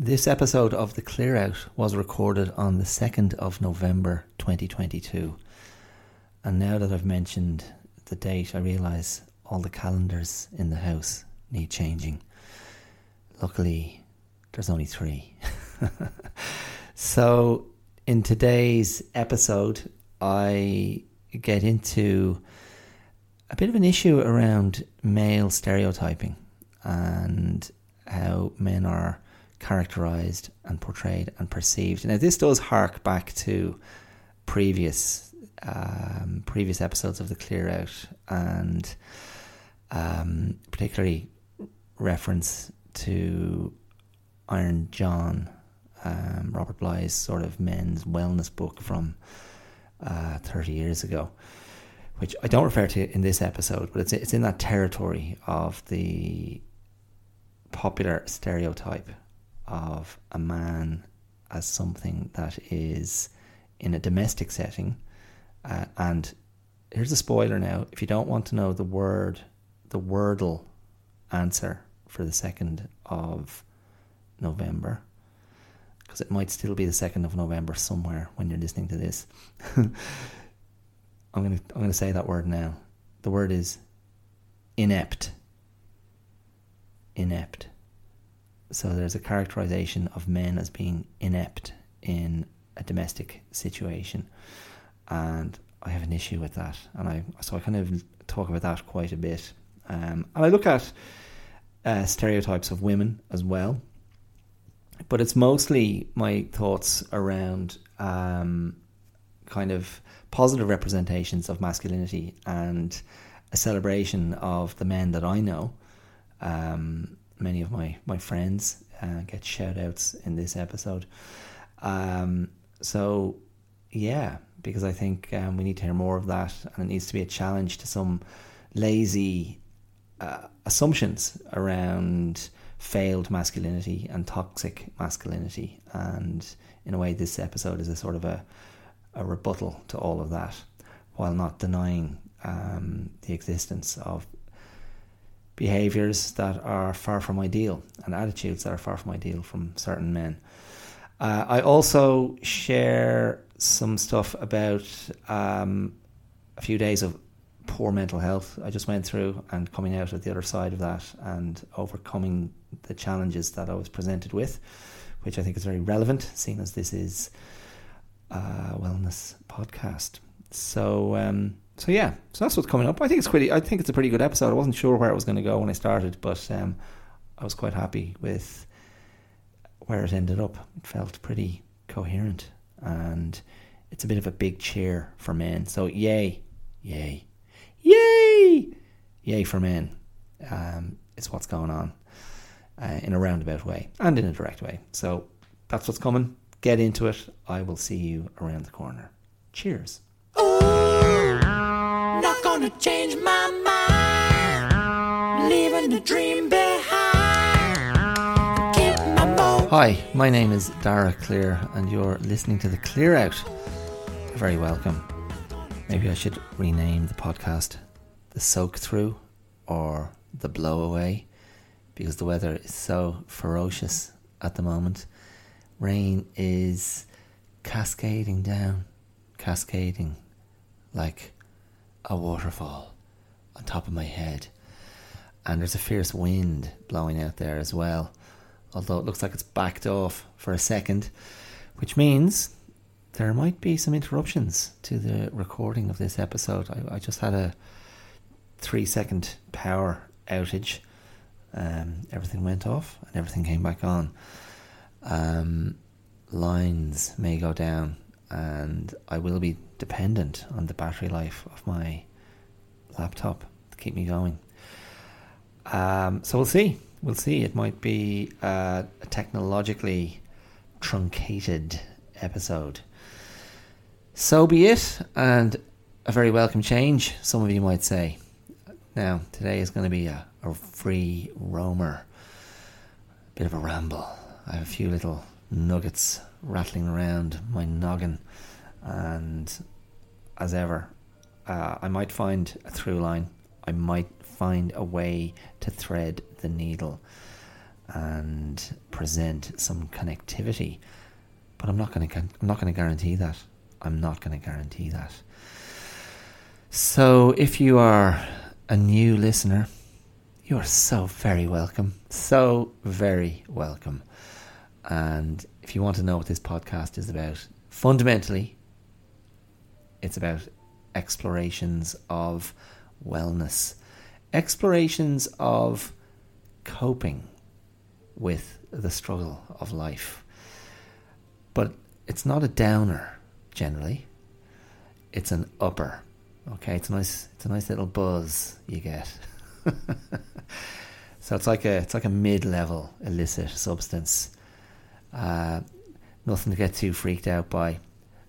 This episode of The Clear Out was recorded on the 2nd of November 2022. And now that I've mentioned the date, I realise all the calendars in the house need changing. Luckily, there's only three. so, in today's episode, I get into a bit of an issue around male stereotyping and how men are characterized and portrayed and perceived. Now, this does hark back to previous um, previous episodes of the Clear Out, and um, particularly reference to Iron John, um, Robert Bly's sort of men's wellness book from uh, 30 years ago, which I don't refer to in this episode, but it's it's in that territory of the popular stereotype of a man as something that is in a domestic setting. Uh, and here's a spoiler now: if you don't want to know the word, the wordle answer for the second of November, because it might still be the second of November somewhere when you're listening to this. I'm gonna I'm gonna say that word now. The word is inept. Inept. So there's a characterization of men as being inept in a domestic situation, and I have an issue with that, and I so I kind of talk about that quite a bit, um, and I look at uh, stereotypes of women as well, but it's mostly my thoughts around um, kind of positive representations of masculinity and a celebration of the men that I know. Um, many of my, my friends uh, get shout outs in this episode. Um, so, yeah, because I think um, we need to hear more of that, and it needs to be a challenge to some lazy uh, assumptions around failed masculinity and toxic masculinity. And in a way, this episode is a sort of a, a rebuttal to all of that, while not denying um, the existence of behaviors that are far from ideal and attitudes that are far from ideal from certain men. Uh, I also share some stuff about um, a few days of poor mental health I just went through and coming out of the other side of that and overcoming the challenges that I was presented with, which I think is very relevant, seeing as this is a wellness podcast. So, um, so yeah, so that's what's coming up. I think it's pretty. I think it's a pretty good episode. I wasn't sure where it was going to go when I started, but um, I was quite happy with where it ended up. It felt pretty coherent, and it's a bit of a big cheer for men. So yay, yay, yay, yay for men. Um, is what's going on uh, in a roundabout way and in a direct way. So that's what's coming. Get into it. I will see you around the corner. Cheers gonna change my mind, leaving the dream behind. My Hi, my name is Dara Clear, and you're listening to the Clear Out. You're very welcome. Maybe I should rename the podcast The Soak Through or The Blow Away because the weather is so ferocious at the moment. Rain is cascading down, cascading like a waterfall on top of my head. And there's a fierce wind blowing out there as well, although it looks like it's backed off for a second, which means there might be some interruptions to the recording of this episode. I, I just had a three second power outage. Um, everything went off and everything came back on. Um, lines may go down, and I will be dependent on the battery life of my laptop to keep me going. Um, so we'll see. We'll see. It might be a technologically truncated episode. So be it, and a very welcome change, some of you might say. Now, today is going to be a, a free roamer, a bit of a ramble. I have a few little nuggets rattling around my noggin and as ever, uh, I might find a through line. I might find a way to thread the needle. and present some connectivity. But I'm not going to. I'm not going to guarantee that. I'm not going to guarantee that. So, if you are a new listener, you are so very welcome. So very welcome. And if you want to know what this podcast is about, fundamentally, it's about explorations of wellness, explorations of coping with the struggle of life. But it's not a downer generally. It's an upper. Okay, it's a nice it's a nice little buzz you get. so it's like a it's like a mid level illicit substance. Uh, nothing to get too freaked out by.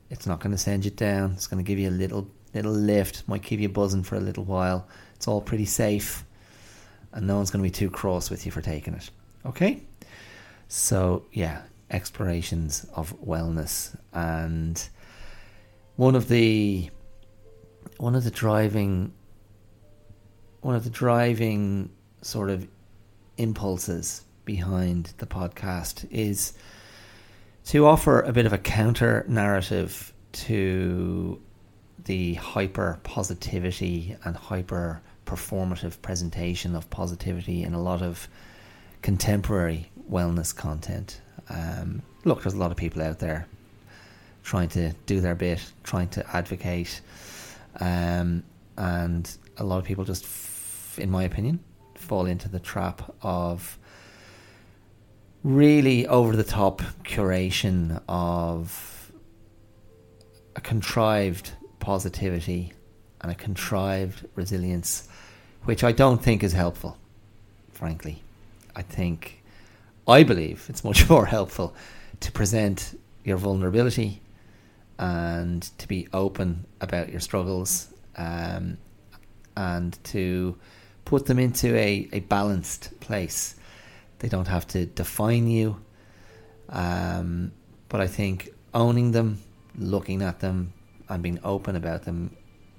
It's not going to send you down. It's going to give you a little little lift. Might keep you buzzing for a little while. It's all pretty safe, and no one's going to be too cross with you for taking it. Okay. So yeah, explorations of wellness and one of the one of the driving one of the driving sort of impulses behind the podcast is to offer a bit of a counter narrative to the hyper positivity and hyper performative presentation of positivity in a lot of contemporary wellness content. Um, look, there's a lot of people out there trying to do their bit, trying to advocate, um, and a lot of people just in my opinion, fall into the trap of really over the top curation of a contrived positivity and a contrived resilience, which I don't think is helpful, frankly. I think, I believe it's much more helpful to present your vulnerability and to be open about your struggles um, and to put them into a, a balanced place. They don't have to define you. Um, but I think owning them, looking at them, and being open about them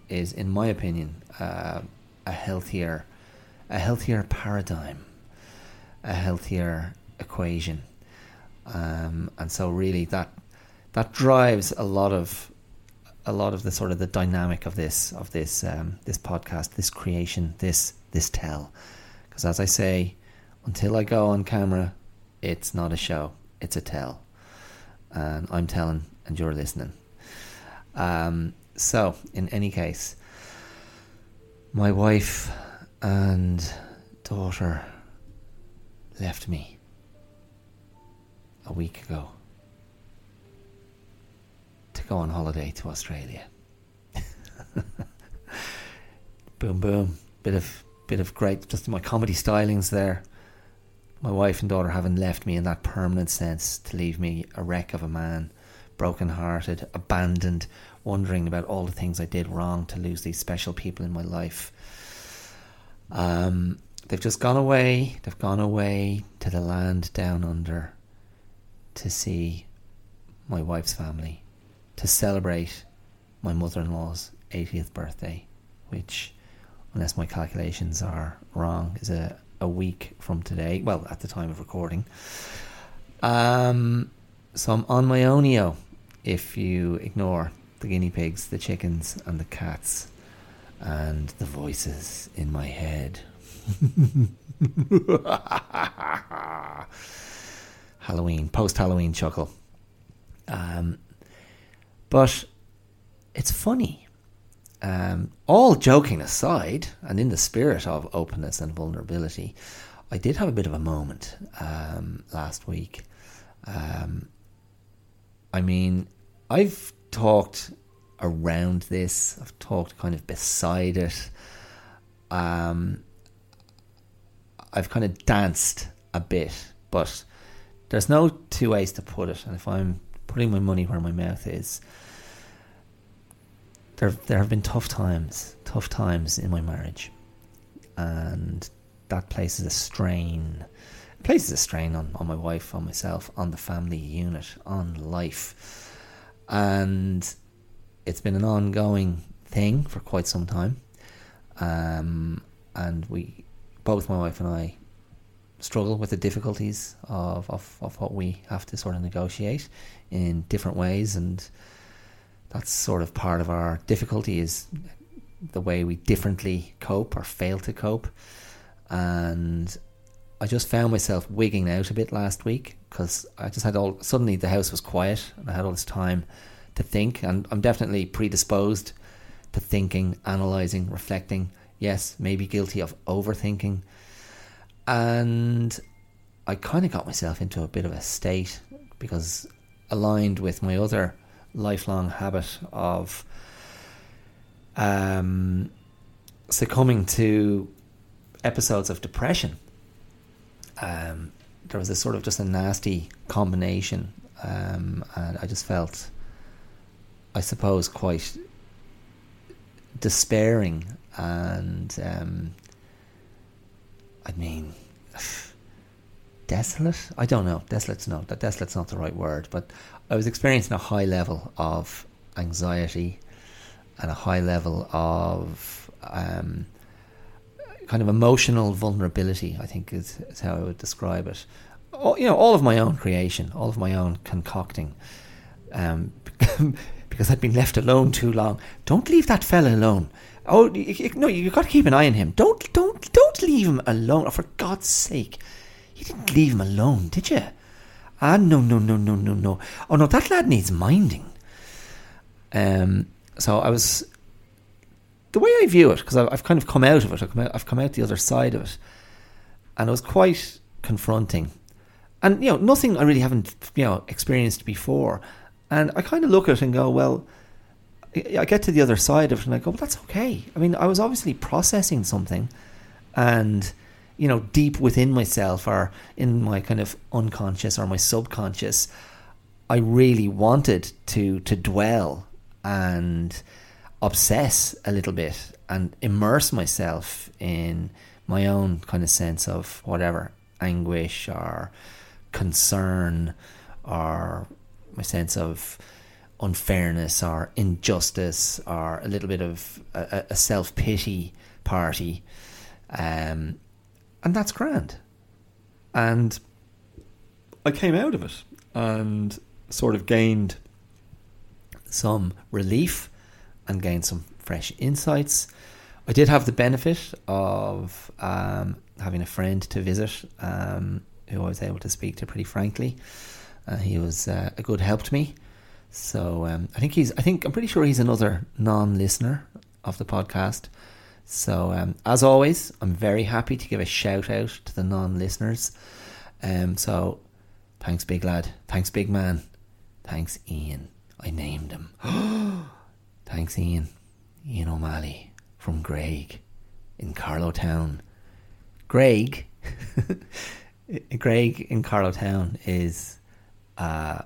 is, in my opinion, uh, a healthier, a healthier paradigm, a healthier equation. Um, and so, really, that that drives a lot of a lot of the sort of the dynamic of this of this um, this podcast, this creation, this this tell. Because as I say, until I go on camera, it's not a show; it's a tell, and I'm telling, and you're listening. Um, so, in any case, my wife and daughter left me a week ago to go on holiday to Australia. boom, boom. Bit of bit of great, just my comedy stylings there. My wife and daughter having left me in that permanent sense to leave me a wreck of a man, broken hearted, abandoned, wondering about all the things I did wrong to lose these special people in my life. Um, they've just gone away. They've gone away to the land down under to see my wife's family to celebrate my mother in law's 80th birthday, which, unless my calculations are wrong, is a, a week from today. Well, at the time of recording. Um, so I'm on my ownio if you ignore the guinea pigs, the chickens, and the cats, and the voices in my head. Halloween, post Halloween chuckle. Um, but it's funny. Um, all joking aside, and in the spirit of openness and vulnerability, I did have a bit of a moment um, last week. Um, I mean, I've talked around this, I've talked kind of beside it. Um, I've kind of danced a bit, but there's no two ways to put it. And if I'm putting my money where my mouth is. There, there have been tough times, tough times in my marriage, and that places a strain, places a strain on, on my wife, on myself, on the family unit, on life, and it's been an ongoing thing for quite some time. Um, and we, both my wife and I, struggle with the difficulties of, of, of what we have to sort of negotiate in different ways. And that's sort of part of our difficulty is the way we differently cope or fail to cope and I just found myself wigging out a bit last week because I just had all suddenly the house was quiet and I had all this time to think and I'm definitely predisposed to thinking, analyzing, reflecting. Yes, maybe guilty of overthinking. And I kind of got myself into a bit of a state because aligned with my other lifelong habit of um, succumbing to episodes of depression um, there was a sort of just a nasty combination, um, and I just felt, I suppose, quite despairing, and um, I mean, desolate. I don't know. Desolate's not that. Desolate's not the right word, but I was experiencing a high level of anxiety and a high level of um, kind of emotional vulnerability, I think is, is how I would describe it. All, you know, all of my own creation, all of my own concocting, um, because I'd been left alone too long. Don't leave that fella alone. Oh no, you've got to keep an eye on him. Don't, don't, don't leave him alone. Oh, for God's sake, you didn't leave him alone, did you? Ah, no, no, no, no, no, no. Oh no, that lad needs minding. Um, so I was the way I view it, because I've, I've, kind of come out of it, I've come out, I've come out the other side of it, and it was quite confronting. And you know, nothing I really haven't you know experienced before, and I kind of look at it and go, well, I get to the other side of it, and I go, well, that's okay. I mean, I was obviously processing something, and you know, deep within myself or in my kind of unconscious or my subconscious, I really wanted to to dwell and obsess a little bit and immerse myself in my own kind of sense of whatever anguish or concern or my sense of unfairness or injustice or a little bit of a, a self pity party. Um, and that's grand. And I came out of it and sort of gained some relief and gained some fresh insights. I did have the benefit of um, having a friend to visit um, who I was able to speak to pretty frankly. Uh, he was uh, a good help to me. So um, I think he's. I think I'm pretty sure he's another non-listener of the podcast. So um, as always, I'm very happy to give a shout out to the non-listeners. Um, so thanks, big lad. Thanks, big man. Thanks, Ian. I named him. Thanks, Ian. Ian O'Malley from Graigue in Carlowtown. Graigue, Graigue in Carlowtown is uh,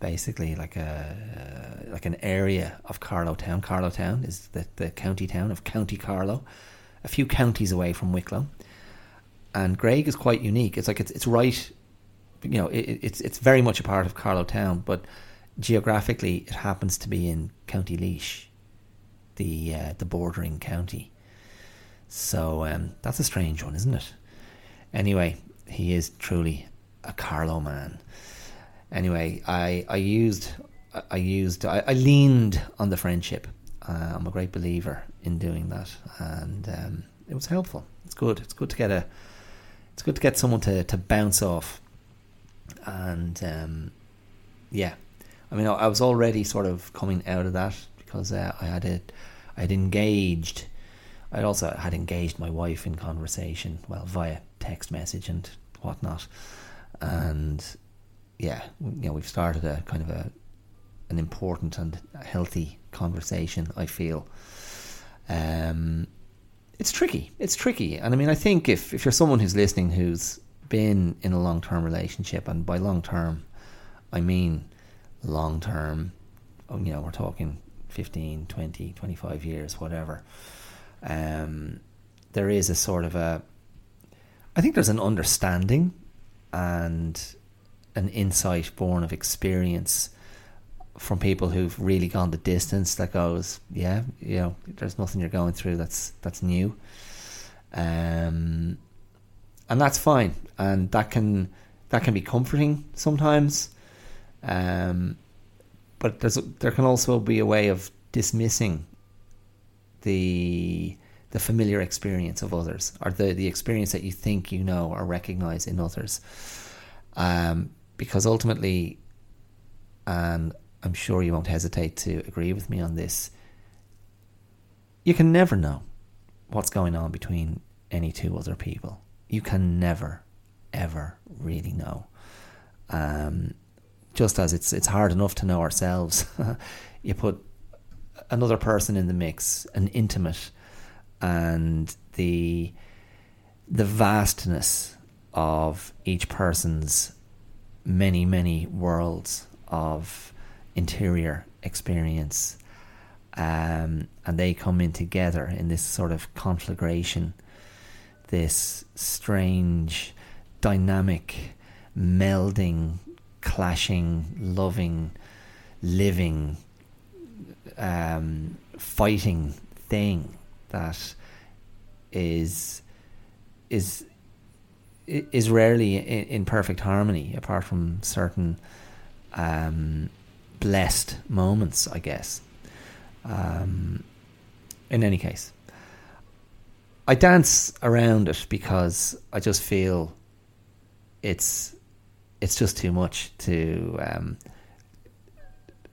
basically like a uh, like an area of Carlowtown. Carlowtown is the, the county town of County Carlow, a few counties away from Wicklow. And Graigue is quite unique. It's like it's it's right, you know, it, it's it's very much a part of Carlowtown, but geographically, it happens to be in County Laois, the uh, the bordering county. So um, that's a strange one, isn't it? Anyway, he is truly a Carlow man. Anyway, I I used I used I, I leaned on the friendship. Uh, I'm a great believer in doing that, and um, it was helpful. It's good. It's good to get a it's good to get someone to, to bounce off, and um, yeah, I mean, I was already sort of coming out of that because uh, I had it, I had engaged. I also had engaged my wife in conversation, well, via text message and whatnot, and yeah, you know, we've started a kind of a an important and healthy conversation. I feel. Um, it's tricky. It's tricky, and I mean, I think if if you're someone who's listening who's been in a long term relationship, and by long term, I mean long term, you know, we're talking 15, 20, 25 years, whatever. Um, there is a sort of a, I think there's an understanding and an insight born of experience from people who've really gone the distance that goes, yeah, you know, there's nothing you're going through that's that's new. Um, and that's fine, and that can that can be comforting sometimes. Um, but there's there can also be a way of dismissing the the familiar experience of others or the, the experience that you think you know or recognize in others. Um, because ultimately, and I'm sure you won't hesitate to agree with me on this, you can never know what's going on between any two other people. You can never, ever really know. Um, just as it's it's hard enough to know ourselves, you put another person in the mix, an intimate, and the the vastness of each person's many many worlds of interior experience um, and they come in together in this sort of conflagration this strange dynamic melding clashing loving living um, fighting thing that is is is rarely in, in perfect harmony, apart from certain um, blessed moments, I guess. Um, in any case, I dance around it because I just feel it's it's just too much to um,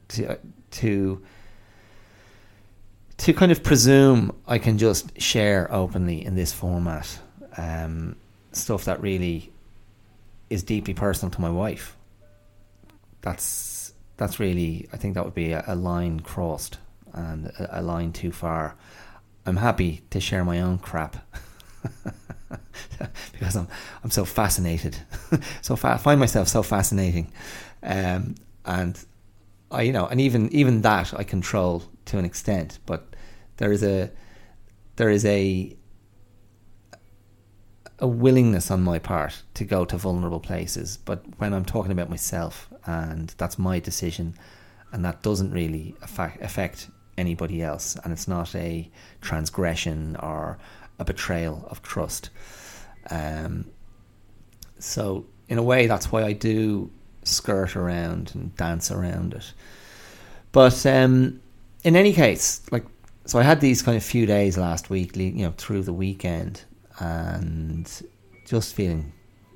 to to to kind of presume I can just share openly in this format um, stuff that really is deeply personal to my wife. That's that's really I think that would be a, a line crossed and a, a, line too far. I'm happy to share my own crap because I'm I'm so fascinated, so fa- I find myself so fascinating, um, and I you know and even even that I control to an extent, but there is a there is a a willingness on my part to go to vulnerable places, but when I'm talking about myself and that's my decision, and that doesn't really affect, anybody else, and it's not a transgression or a betrayal of trust. Um, so, in a way, that's why I do skirt around and dance around it. But um, in any case, like so I had these kind of few days last week, you know, through the weekend, and just feeling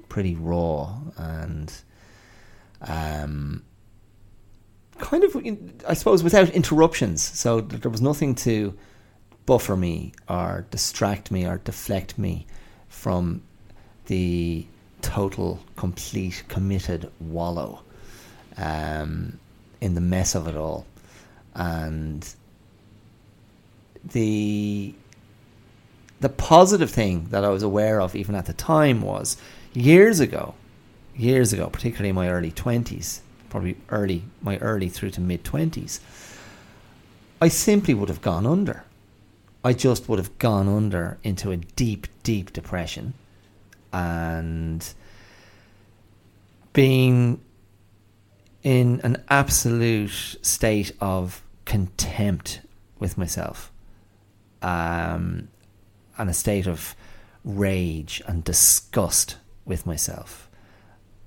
pretty raw and um, kind of, I suppose, without interruptions. So there was nothing to buffer me or distract me or deflect me from the total, complete, committed wallow um, in the mess of it all. And the the positive thing that I was aware of even at the time was years ago, years ago, particularly in my early twenties, probably early my early through to mid twenties, I simply would have gone under. I just would have gone under into a deep, deep depression and being in an absolute state of contempt with myself um, and a state of rage and disgust with myself.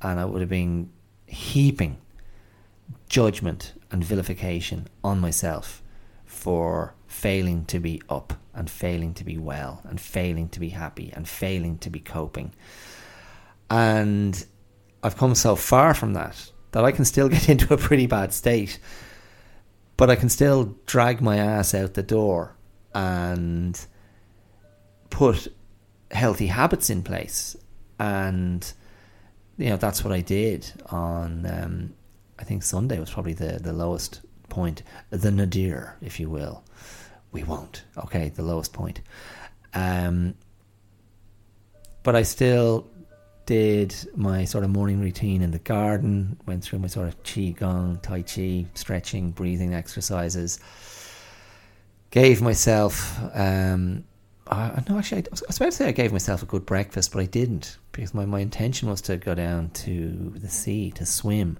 And I would have been heaping judgment and vilification on myself for failing to be up and failing to be well and failing to be happy and failing to be coping. And I've come so far from that that I can still get into a pretty bad state, but I can still drag my ass out the door and put healthy habits in place. And, you know, that's what I did on, um, I think Sunday was probably the, the lowest point, the nadir, if you will. We won't. Okay, the lowest point. Um, but I still did my sort of morning routine in the garden, went through my sort of qi gong, tai chi, stretching, breathing exercises gave myself. Um, I, actually, I was, I was about to say I gave myself a good breakfast, but I didn't because my, my intention was to go down to the sea to swim,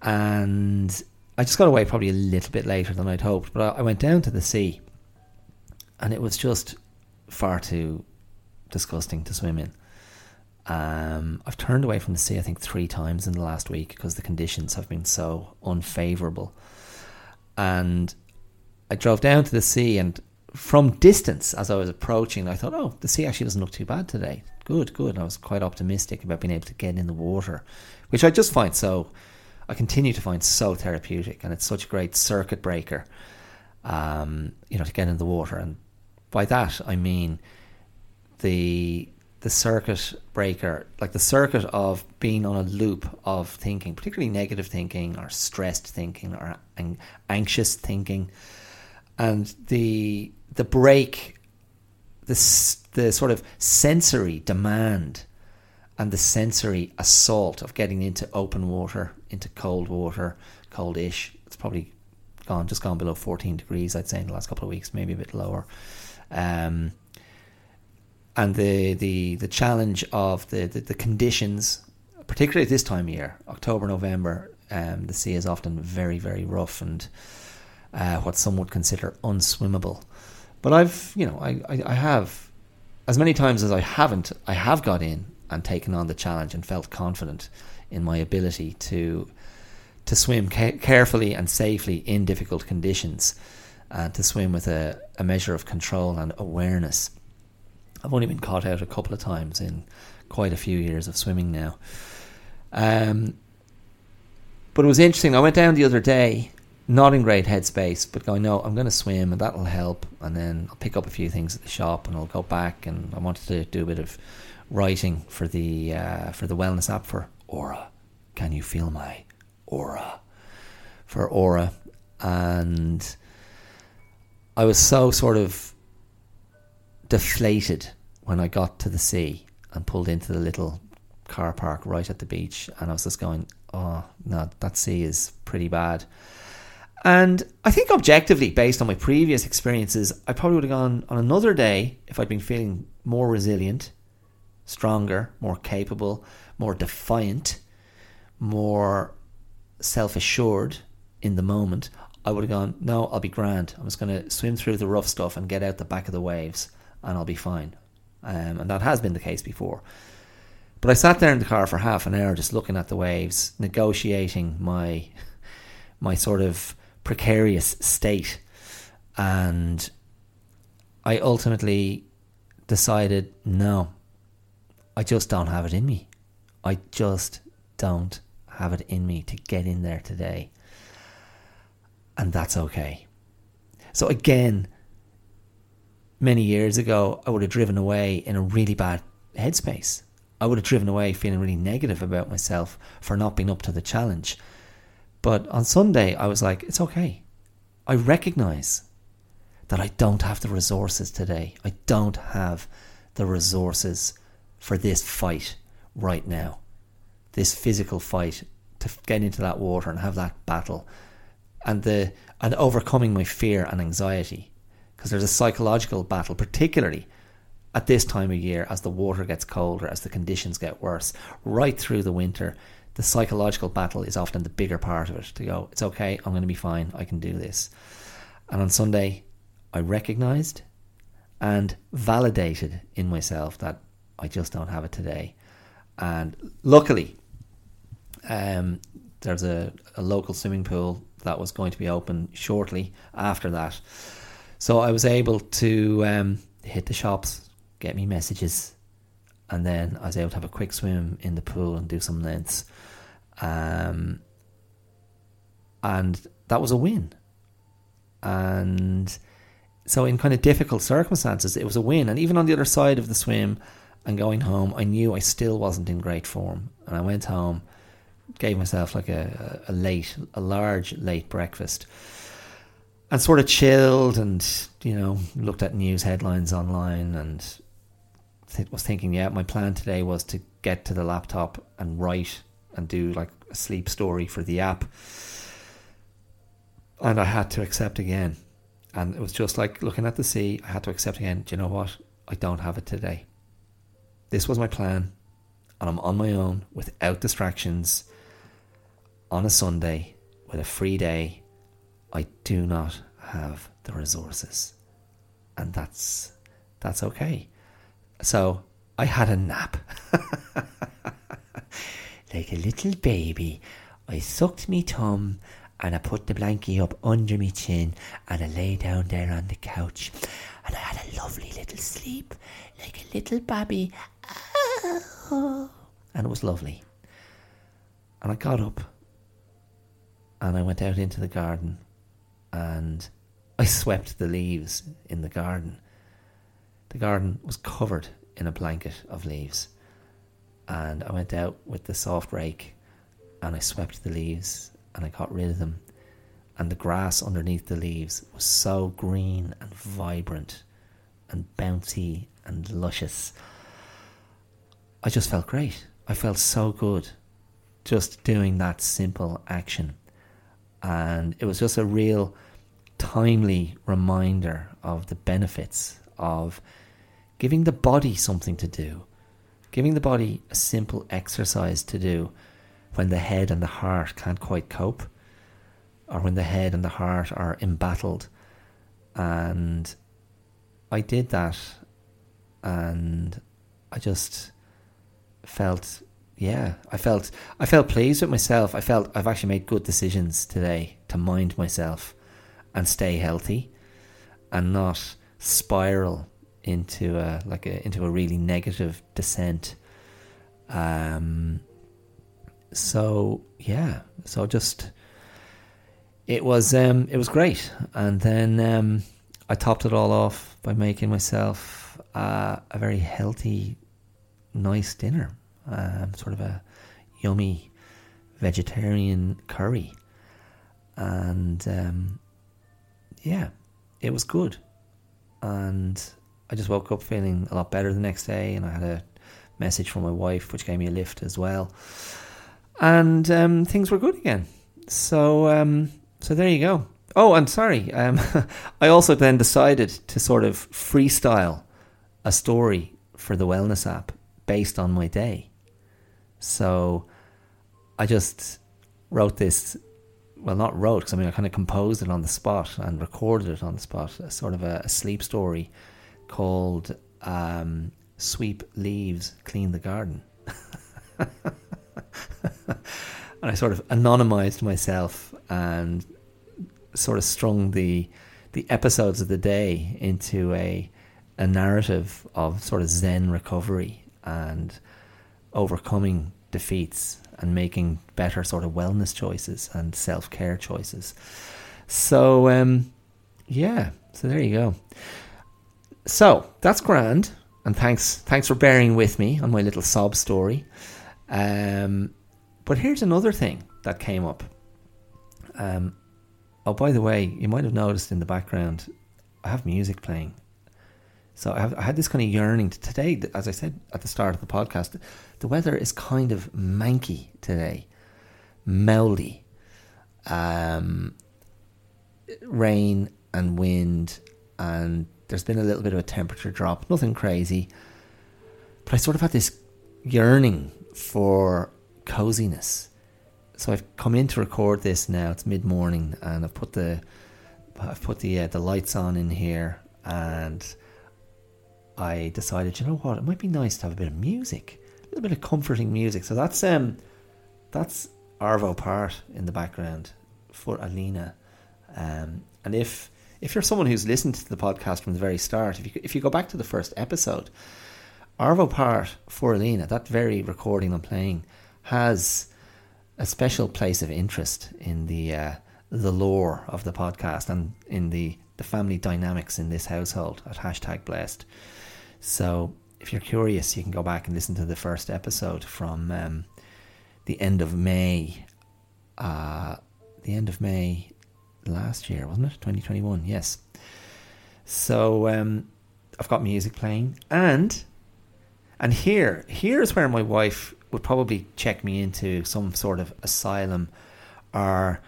and I just got away probably a little bit later than I'd hoped. But I, I went down to the sea, and it was just far too disgusting to swim in. Um, I've turned away from the sea, I think, three times in the last week because the conditions have been so unfavourable. And I drove down to the sea, and from distance, as I was approaching, I thought, oh, the sea actually doesn't look too bad today. Good, good. I was quite optimistic about being able to get in the water, which I just find so, I continue to find so therapeutic, and it's such a great circuit breaker, um, you know, to get in the water. And by that, I mean the the circuit breaker, like the circuit of being on a loop of thinking, particularly negative thinking or stressed thinking or an- anxious thinking, and the the break, the the sort of sensory demand, and the sensory assault of getting into open water, into cold water, coldish. It's probably gone just gone below fourteen degrees, I'd say, in the last couple of weeks, maybe a bit lower. Um, and the the the challenge of the, the, the conditions, particularly at this time of year, October, November, um, the sea is often very very rough and uh, what some would consider unswimmable. But I've you know I, I, I have as many times as I haven't I have got in and taken on the challenge and felt confident in my ability to to swim ca- carefully and safely in difficult conditions and to swim with a, a measure of control and awareness. I've only been caught out a couple of times in quite a few years of swimming now. Um, but it was interesting. I went down the other day, not in great headspace, but going, no, I'm going to swim and that'll help. And then I'll pick up a few things at the shop and I'll go back. And I wanted to do a bit of writing for the uh, for the wellness app for Aura. Can you feel my aura? For Aura, and I was so sort of deflated when I got to the sea and pulled into the little car park right at the beach. And I was just going, oh, no, that sea is pretty bad. And I think objectively, based on my previous experiences, I probably would have gone on another day if I'd been feeling more resilient, stronger, more capable, more defiant, more self assured in the moment. I would have gone, no, I'll be grand. I'm just going to swim through the rough stuff and get out the back of the waves and I'll be fine. Um, and that has been the case before. But I sat there in the car for half an hour just looking at the waves, negotiating my my sort of precarious state. And I ultimately decided no, I just don't have it in me. I just don't have it in me to get in there today. And that's okay. So again, many years ago, I would have driven away in a really bad headspace. I would have driven away feeling really negative about myself for not being up to the challenge. But on Sunday, I was like, it's okay. I recognize that I don't have the resources today. I don't have the resources for this fight right now. This physical fight to get into that water and have that battle and the and overcoming my fear and anxiety because there's a psychological battle, particularly at this time of year as the water gets colder, as the conditions get worse, right through the winter. The psychological battle is often the bigger part of it to go, it's okay, I'm going to be fine, I can do this. And on Sunday, I recognized and validated in myself that I just don't have it today. And luckily, um, there's a, a local swimming pool that was going to be open shortly after that. So I was able to um, hit the shops, get me messages, and then I was able to have a quick swim in the pool and do some lengths. Um, and that was a win. And so, in kind of difficult circumstances, it was a win. And even on the other side of the swim and going home, I knew I still wasn't in great form. And I went home, gave myself like a, a late, a large late breakfast and sort of chilled and you know looked at news headlines online and th- was thinking yeah my plan today was to get to the laptop and write and do like a sleep story for the app and I had to accept again and it was just like looking at the sea I had to accept again do you know what I don't have it today this was my plan and I'm on my own without distractions on a Sunday with a free day I do not have the resources. And that's that's okay. So I had a nap. like a little baby, I sucked me thumb and I put the blankie up under me chin and I lay down there on the couch and I had a lovely little sleep like a little baby. Oh. And it was lovely. And I got up and I went out into the garden and I swept the leaves in the garden. The garden was covered in a blanket of leaves. And I went out with the soft rake and I swept the leaves and I got rid of them. And the grass underneath the leaves was so green and vibrant and bouncy and luscious. I just felt great. I felt so good just doing that simple action. And it was just a real timely reminder of the benefits of giving the body something to do, giving the body a simple exercise to do when the head and the heart can't quite cope, or when the head and the heart are embattled. And I did that, and I just felt, yeah, I felt, I felt pleased with myself. I felt I've actually made good decisions today to mind myself and stay healthy, and not spiral into a like a into a really negative descent. Um, so yeah, so just it was um, it was great, and then um, I topped it all off by making myself uh, a very healthy, nice dinner, um, sort of a yummy vegetarian curry, and um, yeah, it was good, and I just woke up feeling a lot better the next day, and I had a message from my wife which gave me a lift as well and um, things were good again. So um, so there you go. Oh, and sorry, um, I also then decided to sort of freestyle a story for the wellness app based on my day. So I just wrote this. Well, not wrote because I mean I kind of composed it on the spot and recorded it on the spot. A sort of a, a sleep story called um, "Sweep Leaves, Clean the Garden." and I sort of anonymized myself and sort of strung the the episodes of the day into a a narrative of sort of Zen recovery and overcoming defeats and making better sort of wellness choices and self care choices. So um, yeah, so there you go. So that's grand, and thanks thanks for bearing with me on my little sob story. Um, but here's another thing that came up. Um, oh, by the way, you might have noticed in the background, I have music playing. So I, have, I had this kind of yearning to, today, as I said at the start of the podcast, the weather is kind of manky today, mouldy, um, rain and wind, and there's been a little bit of a temperature drop, nothing crazy. But I sort of had this yearning for coziness. So I've come in to record this now. It's mid morning, and I've put the I've put the uh, the lights on in here, and I decided, you know what, it might be nice to have a bit of music, a little bit of comforting music. So that's um that's Arvo Pärt in the background for Alina, um, and if if you're someone who's listened to the podcast from the very start, if you if you go back to the first episode, Arvo Pärt for Alina, that very recording I'm playing, has a special place of interest in the uh, the lore of the podcast and in the, the family dynamics in this household at hashtag blessed. So if you're curious, you can go back and listen to the first episode from um, the end of May. Uh, the end of May last year, wasn't it? 2021, yes. So um, I've got music playing and and here, here's where my wife would probably check me into some sort of asylum or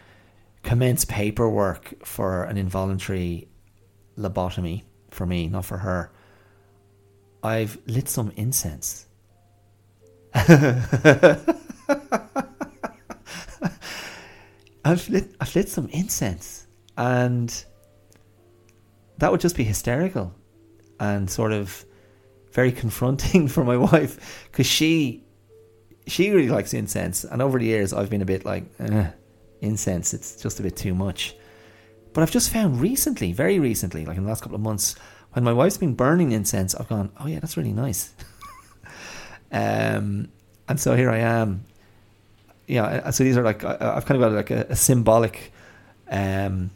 commence paperwork for an involuntary lobotomy for me, not for her. I've lit some incense. I've lit I've lit some incense and that would just be hysterical and sort of very confronting for my wife because she she really likes incense, and over the years I've been a bit like eh, incense. It's just a bit too much. But I've just found recently, very recently, like in the last couple of months, when my wife's been burning incense, I've gone, oh yeah, that's really nice. um, and so here I am. Yeah, so these are like I've kind of got like a, a symbolic um,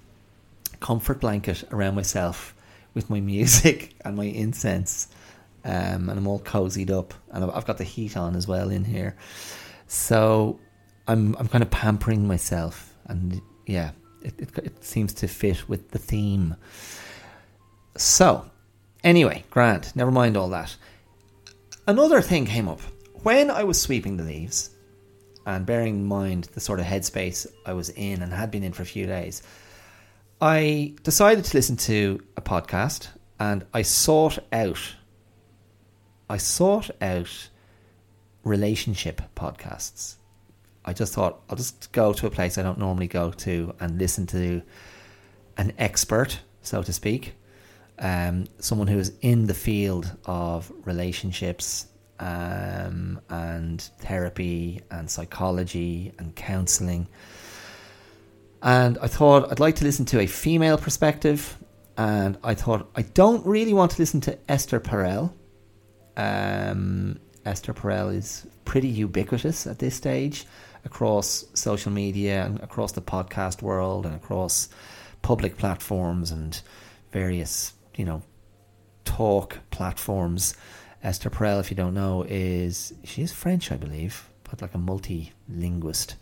comfort blanket around myself with my music and my incense um, and I'm all cozied up, and I've got the heat on as well in here. So I'm I'm kind of pampering myself, and yeah, it, it, it seems to fit with the theme. So, anyway, Grant, never mind all that. Another thing came up when I was sweeping the leaves, and bearing in mind the sort of headspace I was in and had been in for a few days. I decided to listen to a podcast and I sought out I sought out relationship podcasts. I just thought I'll just go to a place I don't normally go to and listen to an expert, so to speak, um, someone who is in the field of relationships um, and therapy and psychology and counselling. And I thought I'd like to listen to a female perspective. And I thought I don't really want to listen to Esther Perel um, Esther Perel is pretty ubiquitous at this stage across social media and across the podcast world and across public platforms and various, you know, talk platforms. Esther Perel, if you don't know, is she is French, I believe, but like a multi-linguist,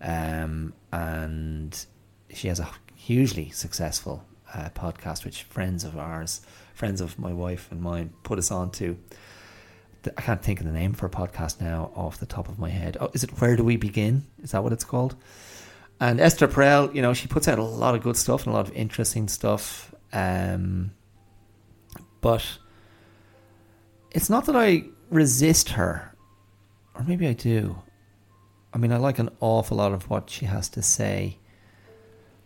um, and she has a hugely successful uh, podcast, which friends of ours, friends of my wife and mine, put us on to. I can't think of the name for a podcast now off the top of my head. Oh, is it Where Do We Begin? Is that what it's called? And Esther Perel, you know, she puts out a lot of good stuff and a lot of interesting stuff. Um, but it's not that I resist her, or maybe I do. I mean, I like an awful lot of what she has to say,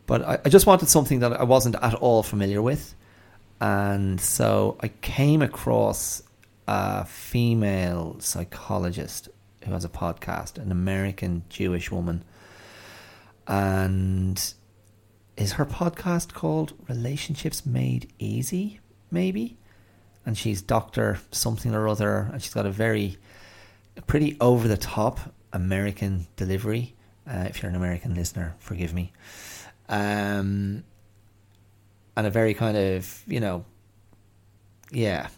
but I, I just wanted something that I wasn't at all familiar with. And so I came across a female psychologist who has a podcast, an American Jewish woman. And is her podcast called Relationships Made Easy, maybe? And she's Dr. something or other, and she's got a very, pretty over the top American delivery. Uh, if you're an American listener, forgive me. Um, and a very kind of, you know, yeah,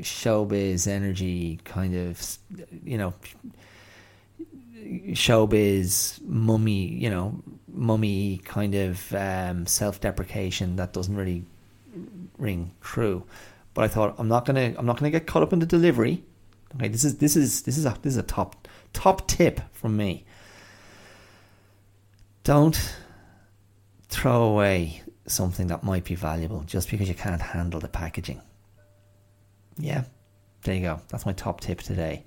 showbiz energy kind of you know showbiz mummy you know mummy kind of um, self-deprecation that doesn't really ring true but i thought i'm not gonna i'm not gonna get caught up in the delivery okay this is this is this is a this is a top top tip from me don't throw away something that might be valuable just because you can't handle the packaging yeah, there you go. That's my top tip today.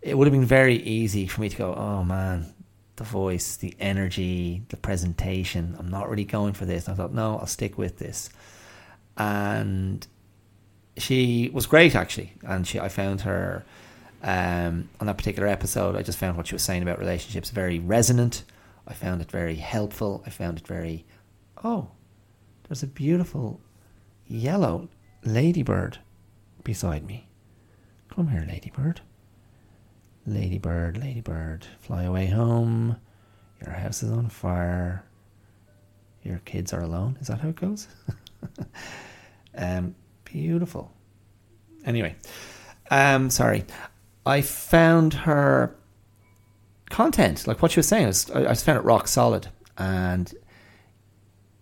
It would have been very easy for me to go, oh man, the voice, the energy, the presentation. I'm not really going for this. I thought, no, I'll stick with this. And she was great actually, and she I found her um, on that particular episode. I just found what she was saying about relationships very resonant. I found it very helpful. I found it very oh, there's a beautiful yellow ladybird beside me. Come here, ladybird. Ladybird, ladybird, fly away home. Your house is on fire. Your kids are alone. Is that how it goes? um, beautiful. Anyway, um, sorry. I found her content, like what she was saying, I, was, I found it rock solid. And,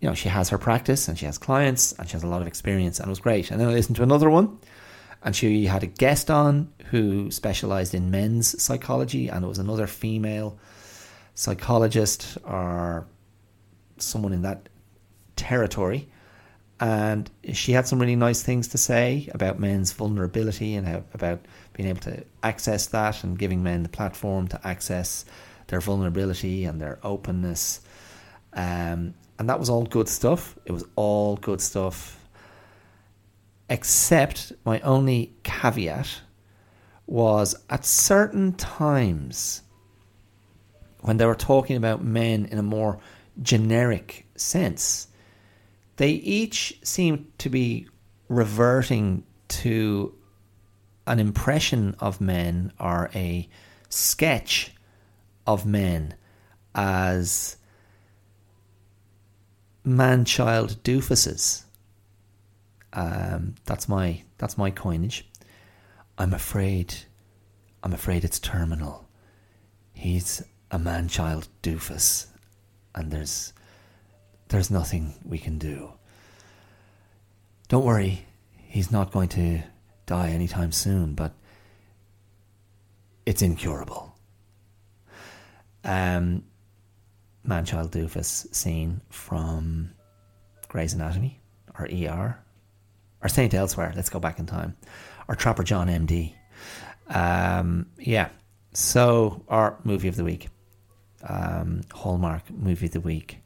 you know, she has her practice and she has clients and she has a lot of experience and it was great. And then I listened to another one and she had a guest on who specialized in men's psychology, and it was another female psychologist or someone in that territory. And she had some really nice things to say about men's vulnerability and how, about being able to access that and giving men the platform to access their vulnerability and their openness. Um, and that was all good stuff. It was all good stuff except my only caveat was at certain times when they were talking about men in a more generic sense, they each seem to be reverting to an impression of men or a sketch of men as man child doofuses. Um, that's my that's my coinage. I'm afraid I'm afraid it's terminal. He's a man child doofus and there's there's nothing we can do. Don't worry, he's not going to die anytime soon, but it's incurable. Um, man child doofus scene from Grey's Anatomy or ER or Saint Elsewhere. Let's go back in time. Or Trapper John MD. Um, yeah. So, our movie of the week. Um, Hallmark movie of the week.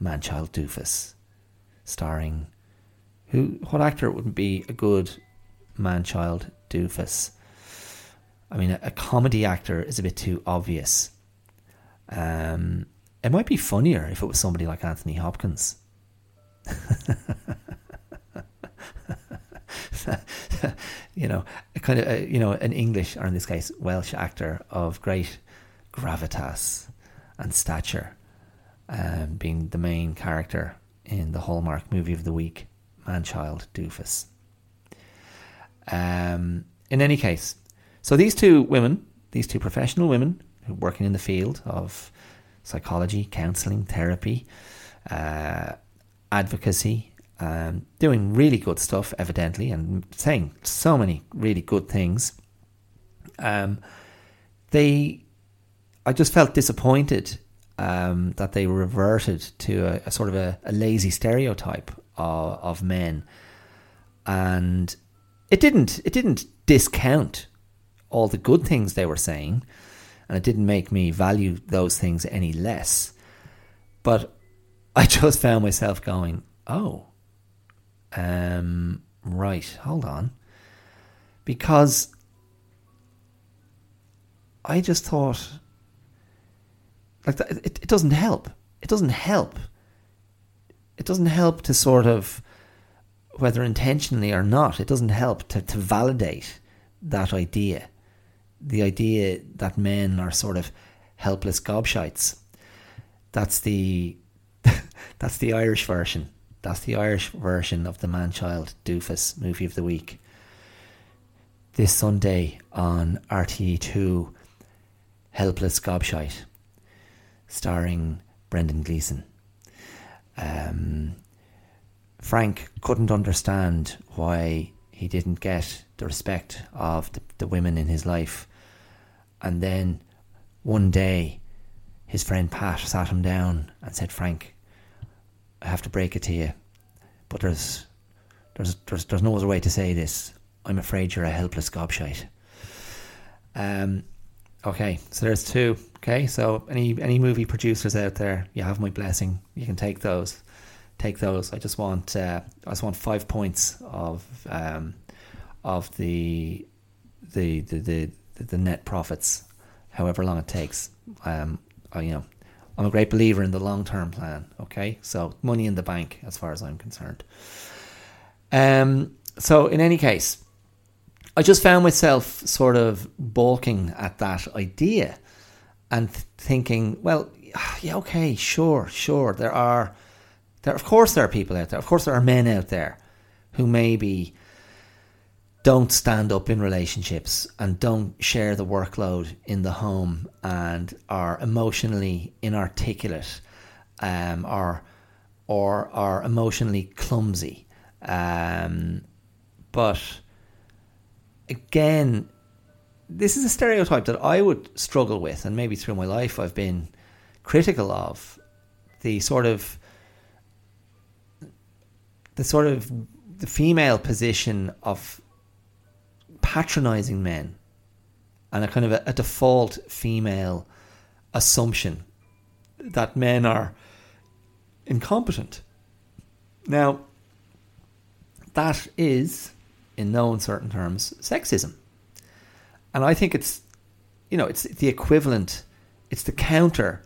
Man Child Doofus. Starring who what actor wouldn't be a good Manchild doofus? I mean, a, a, comedy actor is a bit too obvious. Um, it might be funnier if it was somebody like Anthony Hopkins. you know, a kind of you know an English or in this case Welsh actor of great gravitas and stature, um, being the main character in the Hallmark movie of the week, Manchild Doofus. Um, in any case, so these two women, these two professional women working in the field of psychology, counselling, therapy, uh, advocacy, um, doing really good stuff, evidently, and saying so many really good things. Um, they, I just felt disappointed um, that they reverted to a, a sort of a, a, lazy stereotype of, of men, and it didn't it didn't discount all the good things they were saying, and it didn't make me value those things any less. But I just found myself going, oh, um, right, hold on. Because I just thought, like, that, it, it doesn't help. It doesn't help. It doesn't help to sort of, whether intentionally or not, it doesn't help to, to validate that idea. The idea that men are sort of helpless gobshites. That's the that's the Irish version. That's the Irish version of the Man Child Doofus movie of the week. This Sunday on RTE2, Helpless Gobshite, starring Brendan Gleeson. Um, Frank couldn't understand why he didn't get the respect of the, the women in his life. And then one day, his friend Pat sat him down and said, Frank, I have to break it to you, but there's there's there's there's no other way to say this. I'm afraid you're a helpless gobshite. Um, okay, so there's two. Okay, so any any movie producers out there, you have my blessing. You can take those, take those. I just want uh, I just want five points of um, of the the the the, the net profits, however long it takes. Um, I, you know, I'm a great believer in the long term plan. Okay, so money in the bank, as far as I'm concerned. Um, so in any case, I just found myself sort of balking at that idea and th- thinking, well, yeah, okay, sure, sure. There are, there of course there are people out there. Of course there are men out there who maybe don't stand up in relationships and don't share the workload in the home and are emotionally inarticulate um, or or are emotionally clumsy. Um, but again, this is a stereotype that I would struggle with, and maybe through my life I've been critical of the sort of the sort of the female position of patronizing men and a kind of a, a default female assumption that men are incompetent. Now, that is, in no uncertain terms, sexism. And I think it's, you know, it's the equivalent, it's the counter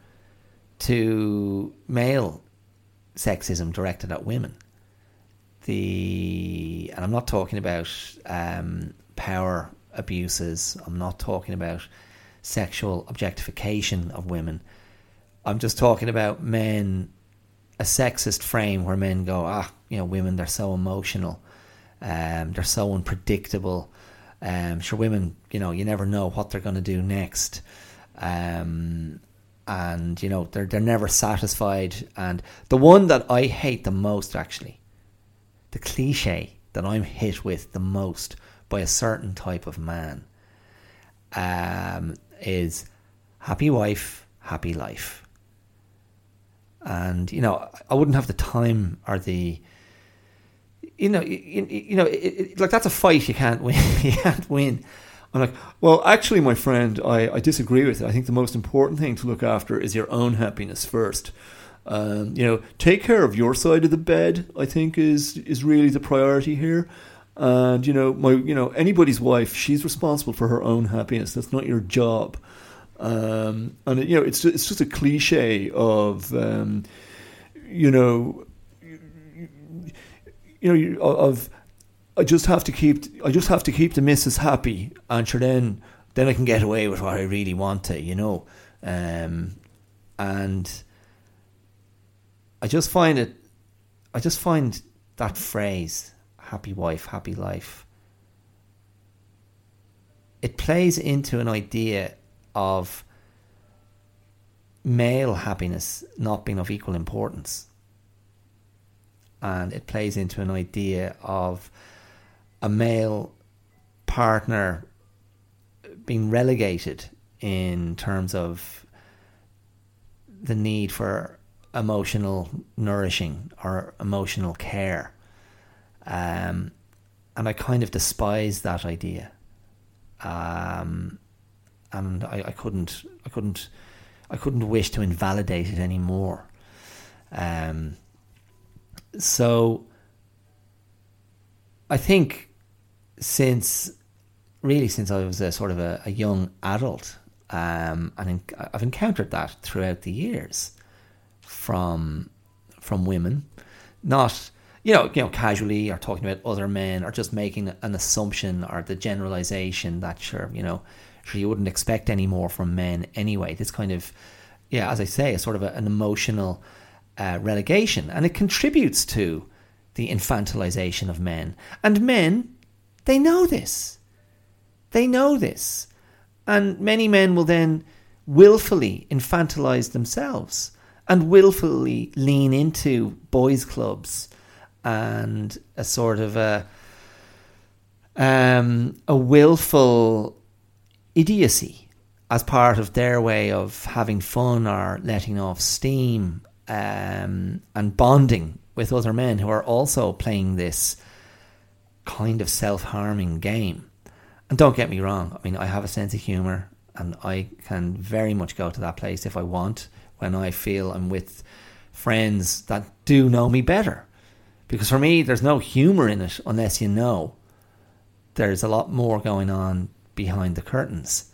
to male sexism directed at women. The and I'm not talking about um, power abuses. I'm not talking about sexual objectification of women. I'm just talking about men, a sexist frame where men go, ah, you know, women they're so emotional, um, they're so unpredictable. Um, sure, women, you know, you never know what they're going to do next. Um, and you know they're they're never satisfied. And the one that I hate the most, actually, the cliche that I'm hit with the most by a certain type of man, um, is happy wife, happy life. And you know, I wouldn't have the time or the you know, you, you know, it, it, like that's a fight you can't win. you can't win. I'm like, well, actually, my friend, I, I disagree with it. I think the most important thing to look after is your own happiness first. Um, you know, take care of your side of the bed. I think is is really the priority here. And you know, my you know anybody's wife, she's responsible for her own happiness. That's not your job. Um, and you know, it's it's just a cliche of um, you know, you know of I just have to keep I just have to keep the missus happy, and sure then then I can get away with what I really want to, you know. Um, and I just find it, I just find that phrase, "happy wife, happy life." It plays into an idea of male happiness not being of equal importance. And it plays into an idea of a male partner being relegated in terms of the need for emotional nourishing or emotional care. Um, and I kind of despise that idea. Um, and I, I couldn't, I couldn't, I couldn't wish to invalidate it anymore. Um, so I think since really since I was a sort of a, a young adult, um, and in, I've encountered that throughout the years from from women, not you know you know casually or talking about other men or just making an assumption or the generalization that sure you know sure you wouldn't expect any more from men anyway. This kind of yeah, as I say, a sort of a, an emotional uh, relegation, and it contributes to the infantilization of men and men they know this. They know this. And many men will then willfully infantilize themselves and willfully lean into boys' clubs and a sort of a um, a willful idiocy as part of their way of having fun or letting off steam um, and bonding with other men who are also playing this kind of self harming game. And don't get me wrong, I mean, I have a sense of humour and I can very much go to that place if I want when I feel I'm with friends that do know me better. Because for me, there's no humour in it unless you know there's a lot more going on behind the curtains.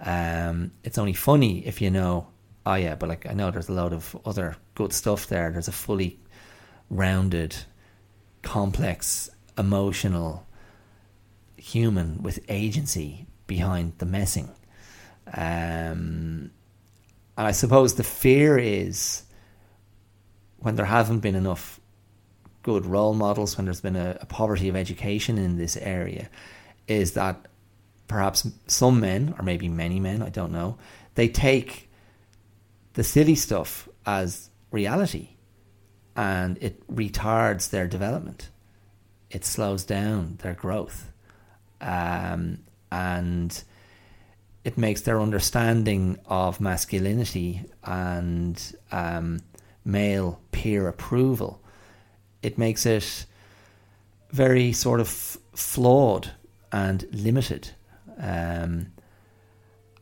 Um, it's only funny if you know, oh yeah, but like I know there's a lot of other good stuff there. There's a fully rounded, complex emotional human with agency behind the messing. Um, and I suppose the fear is when there haven't been enough good role models, when there's been a, a poverty of education in this area, is that perhaps some men, or maybe many men, I don't know, they take the silly stuff as reality and it retards their development it slows down their growth. Um, and it makes their understanding of masculinity and um, male peer approval, it makes it very sort of flawed and limited. Um,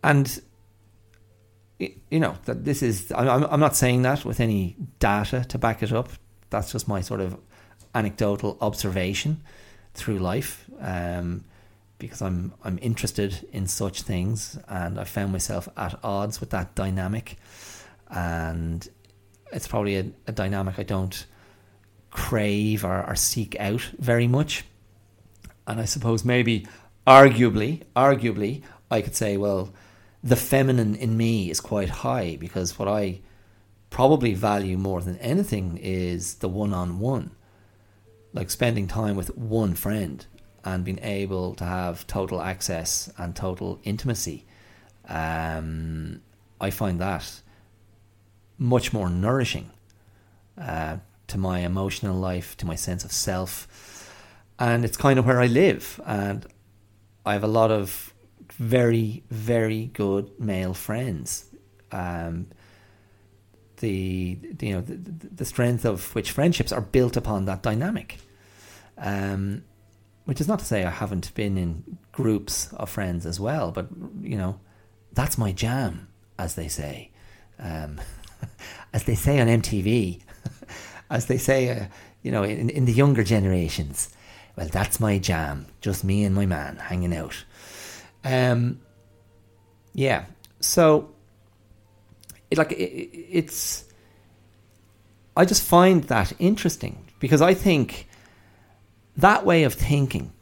and you know that this is I'm, I'm not saying that with any data to back it up that's just my sort of anecdotal observation through life. Um, because I'm I'm interested in such things, and I found myself at odds with that dynamic, and it's probably a, a dynamic I don't crave or, or seek out very much. And I suppose maybe, arguably, arguably, I could say, well, the feminine in me is quite high because what I probably value more than anything is the one on one. Like spending time with one friend and being able to have total access and total intimacy. Um, I find that much more nourishing uh, to my emotional life, to my sense of self. And it's kind of where I live. And I have a lot of very, very good male friends. Um, the, you know the, the strength of which friendships are built upon that dynamic. Um, which is not to say I haven't been in groups of friends as well, but you know, that's my jam, as they say, um, as they say on MTV, as they say, uh, you know, in, in the younger generations. Well, that's my jam, just me and my man hanging out. Um, yeah. So, it, like it, it's, I just find that interesting because I think that way of thinking,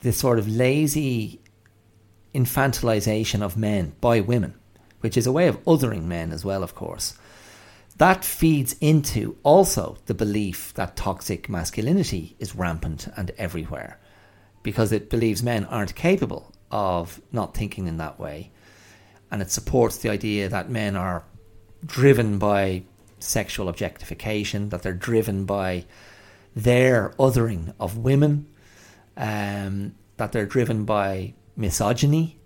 this sort of lazy infantilization of men by women, which is a way of othering men as well, of course, that feeds into also the belief that toxic masculinity is rampant and everywhere because it believes men aren't capable of not thinking in that way. And it supports the idea that men are driven by sexual objectification, that they're driven by their othering of women, um, that they're driven by misogyny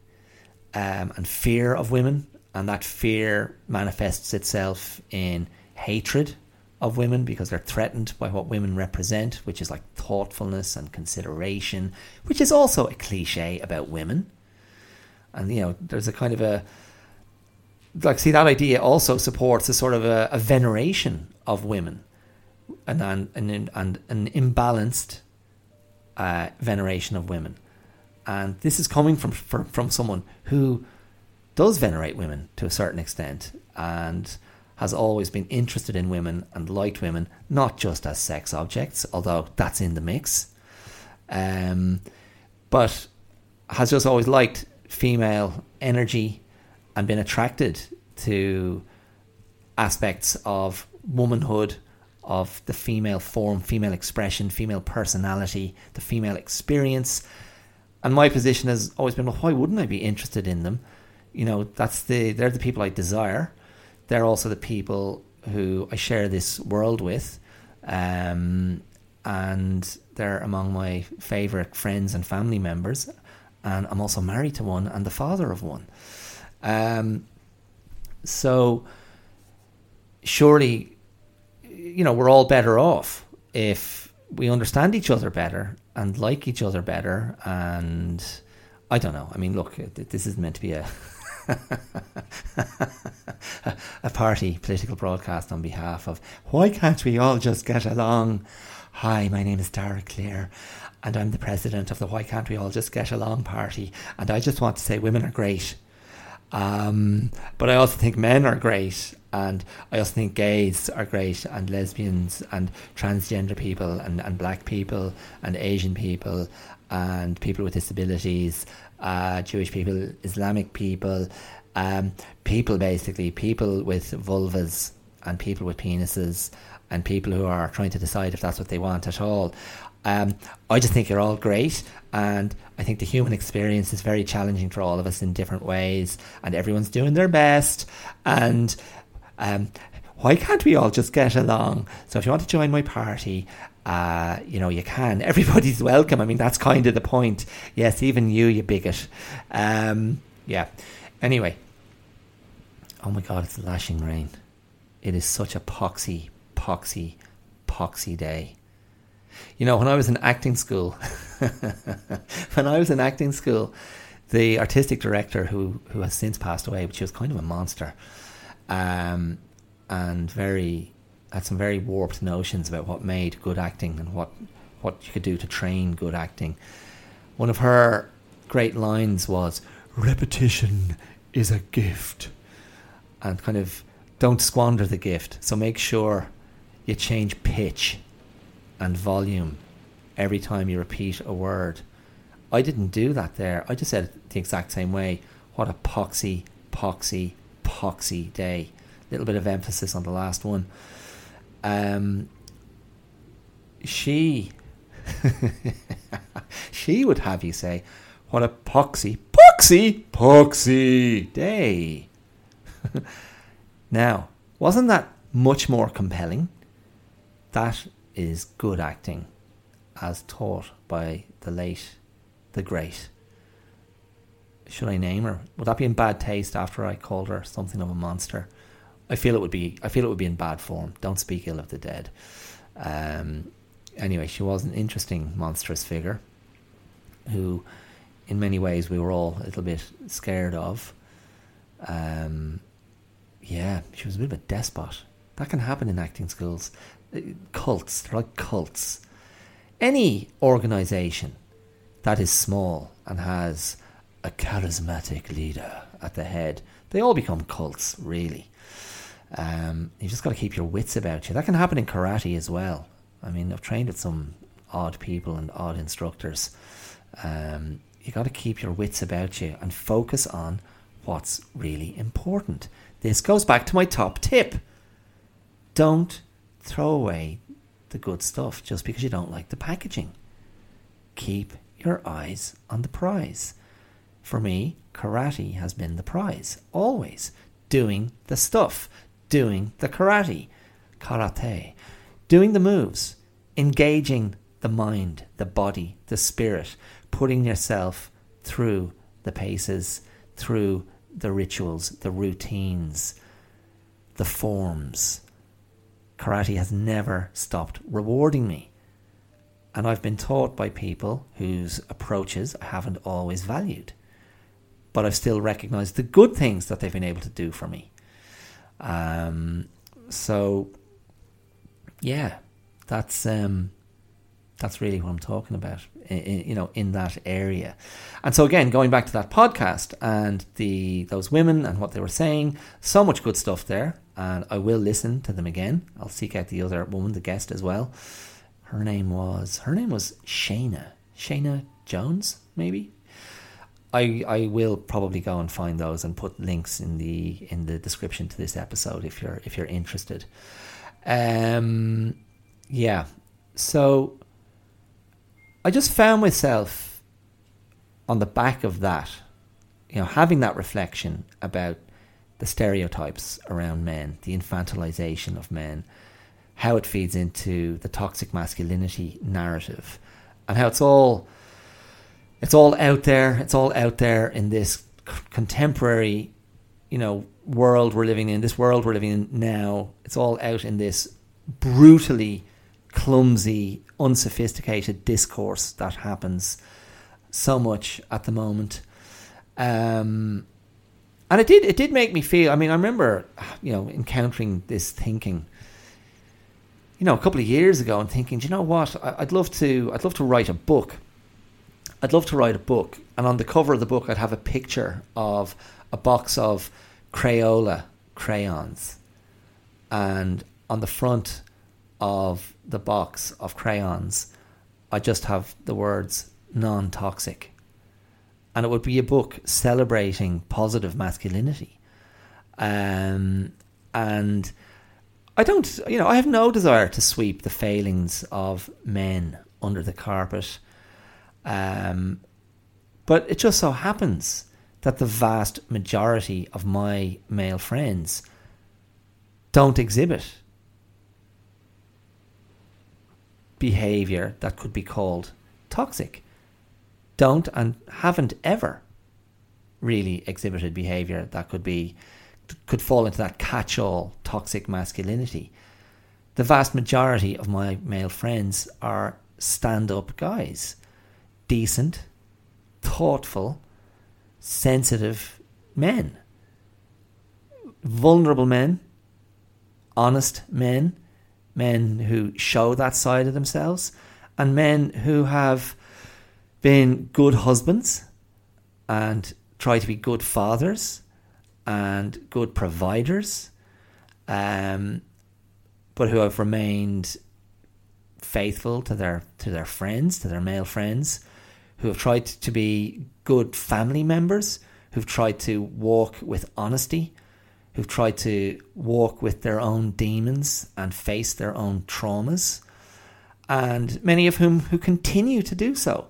um, and fear of women, and that fear manifests itself in hatred of women because they're threatened by what women represent, which is like thoughtfulness and consideration, which is also a cliche about women. And you know, there's a kind of a like see that idea also supports a sort of a, a veneration of women and an, an, an, an imbalanced uh, veneration of women. And this is coming from, from, from someone who does venerate women to a certain extent and has always been interested in women and liked women, not just as sex objects, although that's in the mix, um, but has just always liked female energy and been attracted to aspects of womanhood of the female form, female expression, female personality, the female experience. And my position has always been, well, why wouldn't I be interested in them? You know, that's the they're the people I desire. They're also the people who I share this world with. Um, and they're among my favourite friends and family members. And I'm also married to one and the father of one. Um, so surely you know, we're all better off if we understand each other better and like each other better. And I don't know. I mean, look, this is meant to be a a party political broadcast on behalf of why can't we all just get along? Hi, my name is Dara Clear, and I'm the president of the Why Can't We All Just Get Along party. And I just want to say women are great. Um, but I also think men are great, and I also think gays are great, and lesbians, and transgender people, and, and black people, and Asian people, and people with disabilities, uh, Jewish people, Islamic people, um, people basically, people with vulvas, and people with penises, and people who are trying to decide if that's what they want at all. Um, I just think you're all great, and I think the human experience is very challenging for all of us in different ways, and everyone's doing their best. And um, why can't we all just get along? So if you want to join my party, uh, you know, you can. Everybody's welcome. I mean, that's kind of the point. Yes, even you, you bigot. Um, yeah. Anyway. Oh my God, it's lashing rain. It is such a poxy, poxy, poxy day. You know, when I was in acting school, when I was in acting school, the artistic director who who has since passed away, but she was kind of a monster, um, and very had some very warped notions about what made good acting and what what you could do to train good acting. One of her great lines was repetition is a gift and kind of don't squander the gift. So make sure you change pitch and volume every time you repeat a word. I didn't do that there. I just said it the exact same way. What a poxy, poxy, poxy day. Little bit of emphasis on the last one. Um, she, she would have you say, "What a poxy, poxy, poxy day." now, wasn't that much more compelling? That is good acting, as taught by the late, the great. Should I name her? Would that be in bad taste after I called her something of a monster? I feel it would be. I feel it would be in bad form. Don't speak ill of the dead. Um, anyway, she was an interesting, monstrous figure, who, in many ways, we were all a little bit scared of. Um, yeah, she was a bit of a despot. That can happen in acting schools. Uh, cults, they're like cults. Any organisation that is small and has a charismatic leader at the head, they all become cults, really. Um, you just got to keep your wits about you. That can happen in karate as well. I mean, I've trained with some odd people and odd instructors. Um, you got to keep your wits about you and focus on what's really important. This goes back to my top tip. Don't throw away the good stuff just because you don't like the packaging. Keep your eyes on the prize. For me, karate has been the prize, always. Doing the stuff, doing the karate, karate, doing the moves, engaging the mind, the body, the spirit, putting yourself through the paces, through the rituals, the routines, the forms. Karate has never stopped rewarding me. And I've been taught by people whose approaches I haven't always valued. But I've still recognized the good things that they've been able to do for me. Um, so, yeah, that's um, that's really what I'm talking about. In, you know, in that area. And so again, going back to that podcast and the those women and what they were saying, so much good stuff there. And I will listen to them again. I'll seek out the other woman, the guest as well. Her name was her name was Shana. Shana Jones, maybe. I I will probably go and find those and put links in the in the description to this episode if you're if you're interested. Um yeah. So I just found myself on the back of that, you know, having that reflection about the stereotypes around men, the infantilization of men, how it feeds into the toxic masculinity narrative, and how it's all it's all out there. It's all out there in this contemporary, you know, world we're living in. This world we're living in now. It's all out in this brutally clumsy, unsophisticated discourse that happens so much at the moment. Um, and it did it did make me feel. I mean, I remember you know encountering this thinking. You know, a couple of years ago, and thinking, do you know what? I'd love to. I'd love to write a book. I'd love to write a book, and on the cover of the book, I'd have a picture of a box of Crayola crayons, and on the front of the box of crayons, I just have the words non toxic. And it would be a book celebrating positive masculinity. Um, and I don't, you know, I have no desire to sweep the failings of men under the carpet. Um, but it just so happens that the vast majority of my male friends don't exhibit behavior that could be called toxic. Don't and haven't ever really exhibited behavior that could be could fall into that catch-all toxic masculinity. The vast majority of my male friends are stand-up guys, decent, thoughtful, sensitive men, vulnerable men, honest men, men who show that side of themselves, and men who have been good husbands and try to be good fathers and good providers, um, but who have remained faithful to their to their friends, to their male friends, who have tried to be good family members, who've tried to walk with honesty, who've tried to walk with their own demons and face their own traumas, and many of whom who continue to do so.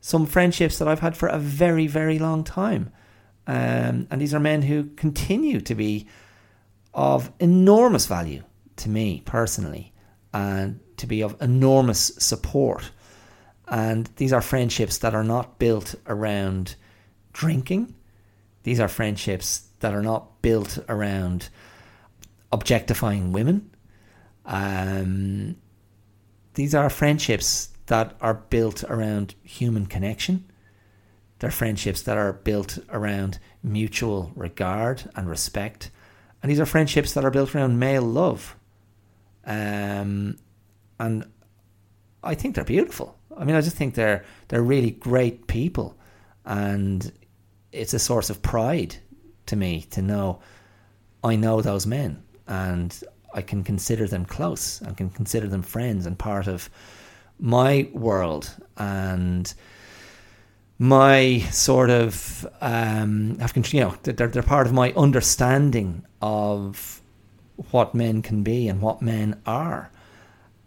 Some friendships that I've had for a very, very long time. Um, and these are men who continue to be of enormous value to me personally and to be of enormous support. And these are friendships that are not built around drinking. These are friendships that are not built around objectifying women. Um, these are friendships that are built around human connection. They're friendships that are built around mutual regard and respect. And these are friendships that are built around male love. Um, and I think they're beautiful. I mean, I just think they're they're really great people, and it's a source of pride to me to know I know those men, and I can consider them close. I can consider them friends and part of my world and my sort of um, you know they're, they're part of my understanding of what men can be and what men are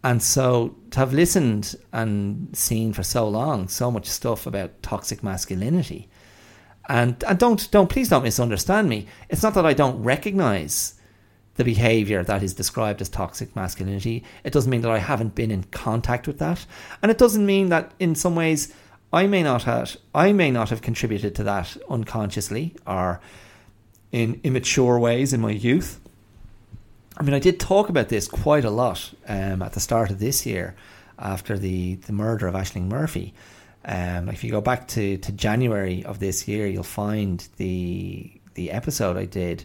and so to have listened and seen for so long so much stuff about toxic masculinity, and and don't don't please don't misunderstand me. It's not that I don't recognise the behaviour that is described as toxic masculinity. It doesn't mean that I haven't been in contact with that, and it doesn't mean that in some ways I may not have I may not have contributed to that unconsciously or in immature ways in my youth. I mean, I did talk about this quite a lot um, at the start of this year after the, the murder of Ashling Murphy. Um, if you go back to, to January of this year, you'll find the the episode I did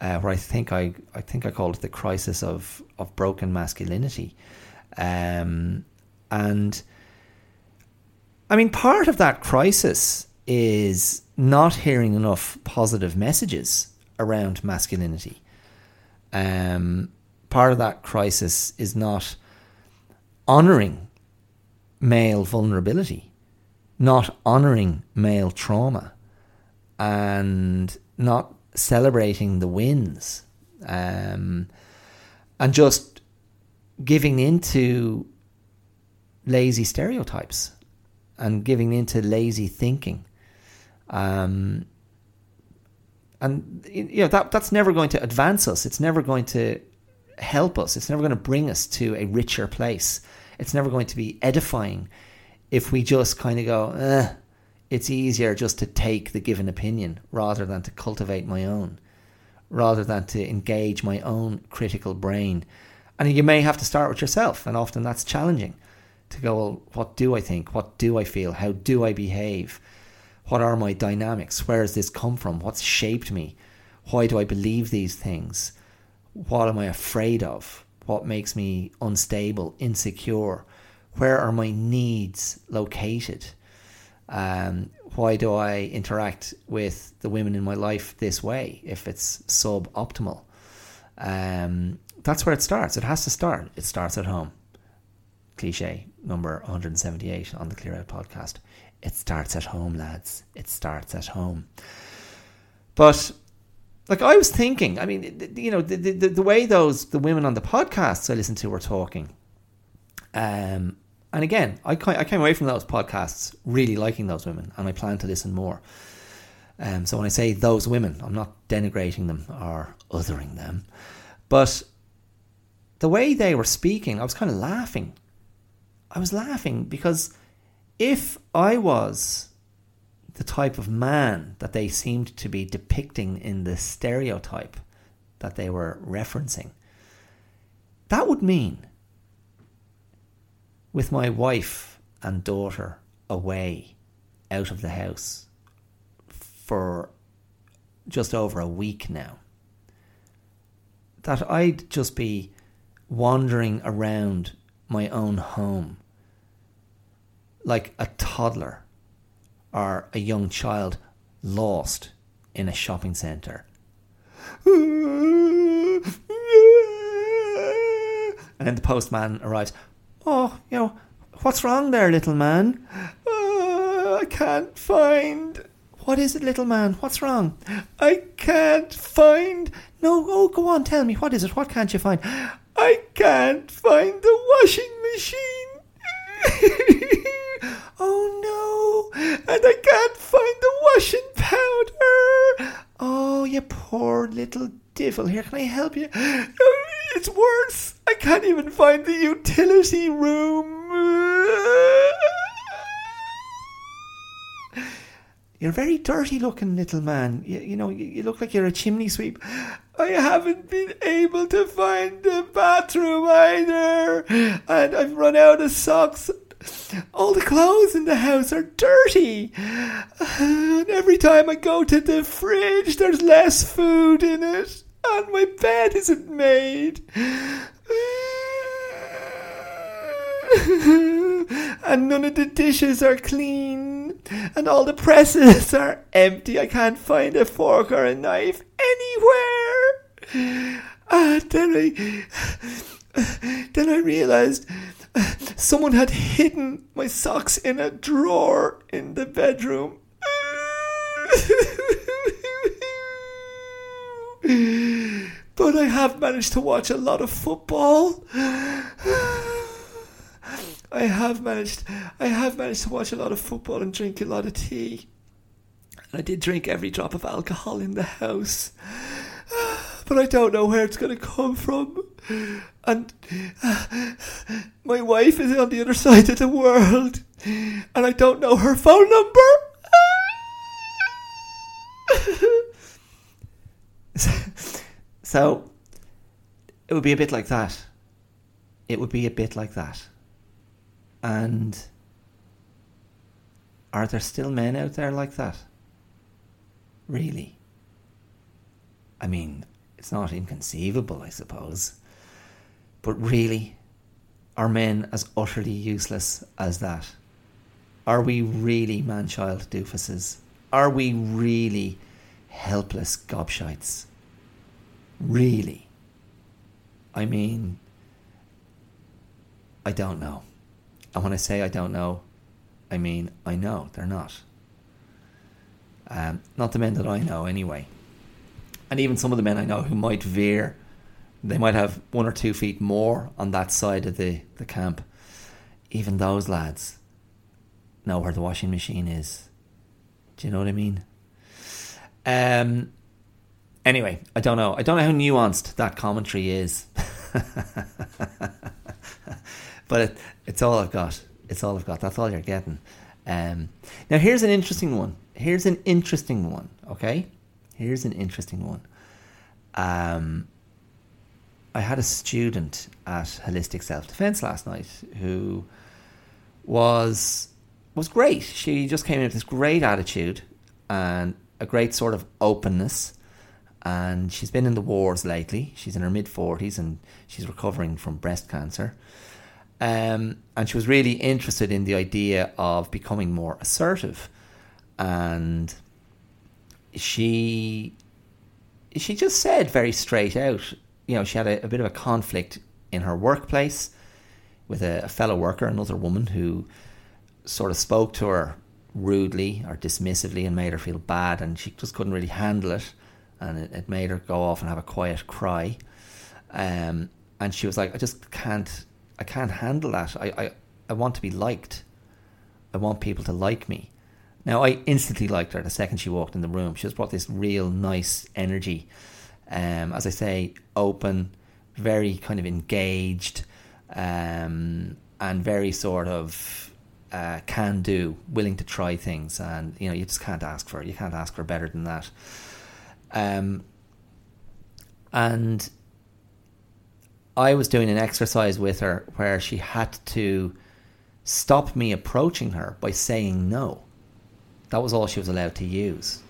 uh, where I think I I think I called it the crisis of of broken masculinity, um, and I mean part of that crisis is not hearing enough positive messages around masculinity um, part of that crisis is not honouring male vulnerability, not honouring male trauma, and not celebrating the wins, um, and just giving into lazy stereotypes and giving into lazy thinking. Um, and you know that that's never going to advance us. It's never going to help us. It's never going to bring us to a richer place. It's never going to be edifying if we just kind of go, eh, it's easier just to take the given opinion rather than to cultivate my own, rather than to engage my own critical brain. And you may have to start with yourself, and often that's challenging to go, well, what do I think? What do I feel? How do I behave? What are my dynamics? Where has this come from? What's shaped me? Why do I believe these things? What am I afraid of? What makes me unstable, insecure? Where are my needs located? Um, why do I interact with the women in my life this way if it's suboptimal? Um, that's where it starts. It has to start. It starts at home. Cliche number 178 on the Clear Out podcast. It starts at home, lads. It starts at home. But like I was thinking, I mean, you know, the, the, the way those the women on the podcasts I listened to were talking, um, and again, I I came away from those podcasts really liking those women, and I plan to listen more. Um, so when I say those women, I'm not denigrating them or othering them, but the way they were speaking, I was kind of laughing. I was laughing because if I was the type of man that they seemed to be depicting in the stereotype that they were referencing, that would mean with my wife and daughter away out of the house for just over a week now, that I'd just be wandering around my own home like a toddler or a young child lost in a shopping centre. And then the postman arrives. Oh, you know, what's wrong there, little man? Uh, I can't find. What is it, little man? What's wrong? I can't find. No, oh, go on, tell me. What is it? What can't you find? I can't find the washing machine. oh no! And I can't find the washing powder. Oh, you poor little devil. Here, can I help you? It's worse. I can't even find the utility room. You're a very dirty looking little man. You, you know, you, you, look like you're a chimney sweep. I haven't been able to find the bathroom either. And I've run out of socks. All the clothes in the house are dirty. And every time I go to the fridge, there's less food in it. And my bed isn't made. and none of the dishes are clean, and all the presses are empty. I can't find a fork or a knife anywhere. And then I, then I realized someone had hidden my socks in a drawer in the bedroom. but I have managed to watch a lot of football. I have managed I have managed to watch a lot of football and drink a lot of tea. And I did drink every drop of alcohol in the house. But I don't know where it's going to come from. And uh, my wife is on the other side of the world. And I don't know her phone number. so it would be a bit like that. It would be a bit like that. And are there still men out there like that? Really? I mean, it's not inconceivable, I suppose. But really, are men as utterly useless as that? Are we really man child doofuses? Are we really helpless gobshites? Really? I mean, I don't know. And when I say I don't know, I mean I know they're not. Um, not the men that I know, anyway. And even some of the men I know who might veer, they might have one or two feet more on that side of the, the camp. Even those lads know where the washing machine is. Do you know what I mean? Um. Anyway, I don't know. I don't know how nuanced that commentary is. but it, it's all I've got. It's all I've got. That's all you're getting. Um, now, here's an interesting one. Here's an interesting one. Okay, here's an interesting one. Um, I had a student at Holistic Self Defense last night who was was great. She just came in with this great attitude and a great sort of openness. And she's been in the wars lately. She's in her mid forties and she's recovering from breast cancer. Um, and she was really interested in the idea of becoming more assertive. And she she just said very straight out, you know, she had a, a bit of a conflict in her workplace with a, a, fellow worker, another woman who sort of spoke to her rudely or dismissively and made her feel bad, and she just couldn't really handle it, and it, it made her go off and have a quiet cry. Um, and she was like, I just can't I can't handle that. I, I, I want to be liked. I want people to like me. Now, I instantly liked her the second she walked in the room. She just brought this real nice energy. Um, as I say, open, very kind of engaged, um, and very sort of uh, can do, willing to try things. And, you know, you just can't ask for it. You can't ask for better than that. Um, and I was doing an exercise with her where she had to stop me approaching her by saying no. That was all she was allowed to use.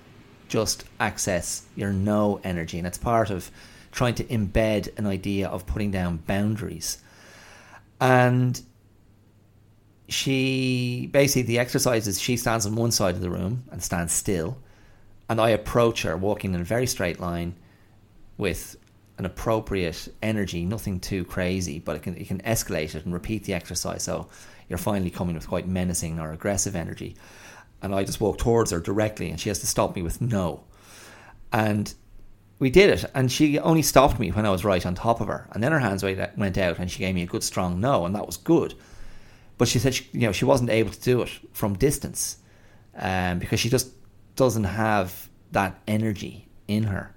Just access your no energy. And it's part of trying to embed an idea of putting down boundaries. And she basically the exercises she stands on one side of the room and stands still and I approach her walking in a very straight line with an appropriate energy, nothing too crazy, but it can, it can escalate it and repeat the exercise. So you're finally coming with quite menacing or aggressive energy. And I just walk towards her directly, and she has to stop me with no. And we did it, and she only stopped me when I was right on top of her. And then her hands went out, and she gave me a good strong no, and that was good. But she said, she, you know, she wasn't able to do it from distance um, because she just doesn't have that energy in her.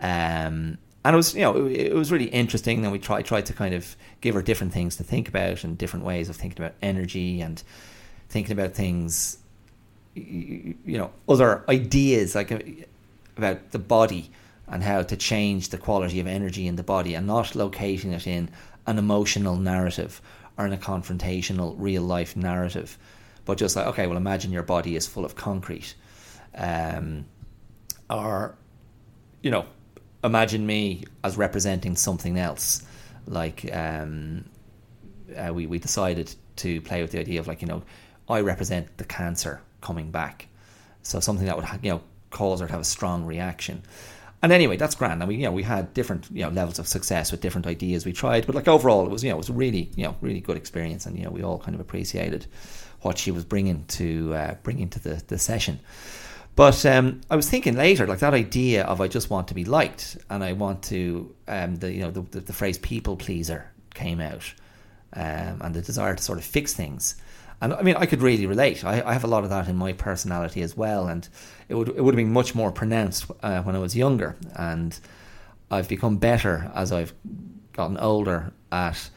Um, and it was, you know, it, it, was really interesting. And we tried tried to kind of give her different things to think about and different ways of thinking about energy and thinking about things, you, know, other ideas like uh, about the body and how to change the quality of energy in the body and not locating it in an emotional narrative or in a confrontational real life narrative, but just like okay, well, imagine your body is full of concrete um, or you know, imagine me as representing something else. Like um, uh, we we decided to play with the idea of like you know, I represent the cancer coming back, so something that would you know cause her to have a strong reaction. And anyway, that's grand. I mean, you know, we had different, you know, levels of success with different ideas we tried. But like overall, it was, you know, it was really, you know, really good experience. And you know, we all kind of appreciated what she was bringing to uh, bringing to the the session. But um, I was thinking later, like that idea of I just want to be liked and I want to, um, the you know the, the, the phrase people pleaser came out, um, and the desire to sort of fix things. And I mean, I could really relate. I, I, have a lot of that in my personality as well, and it would it would have been much more pronounced uh, when I was younger. And I've become better as I've gotten older at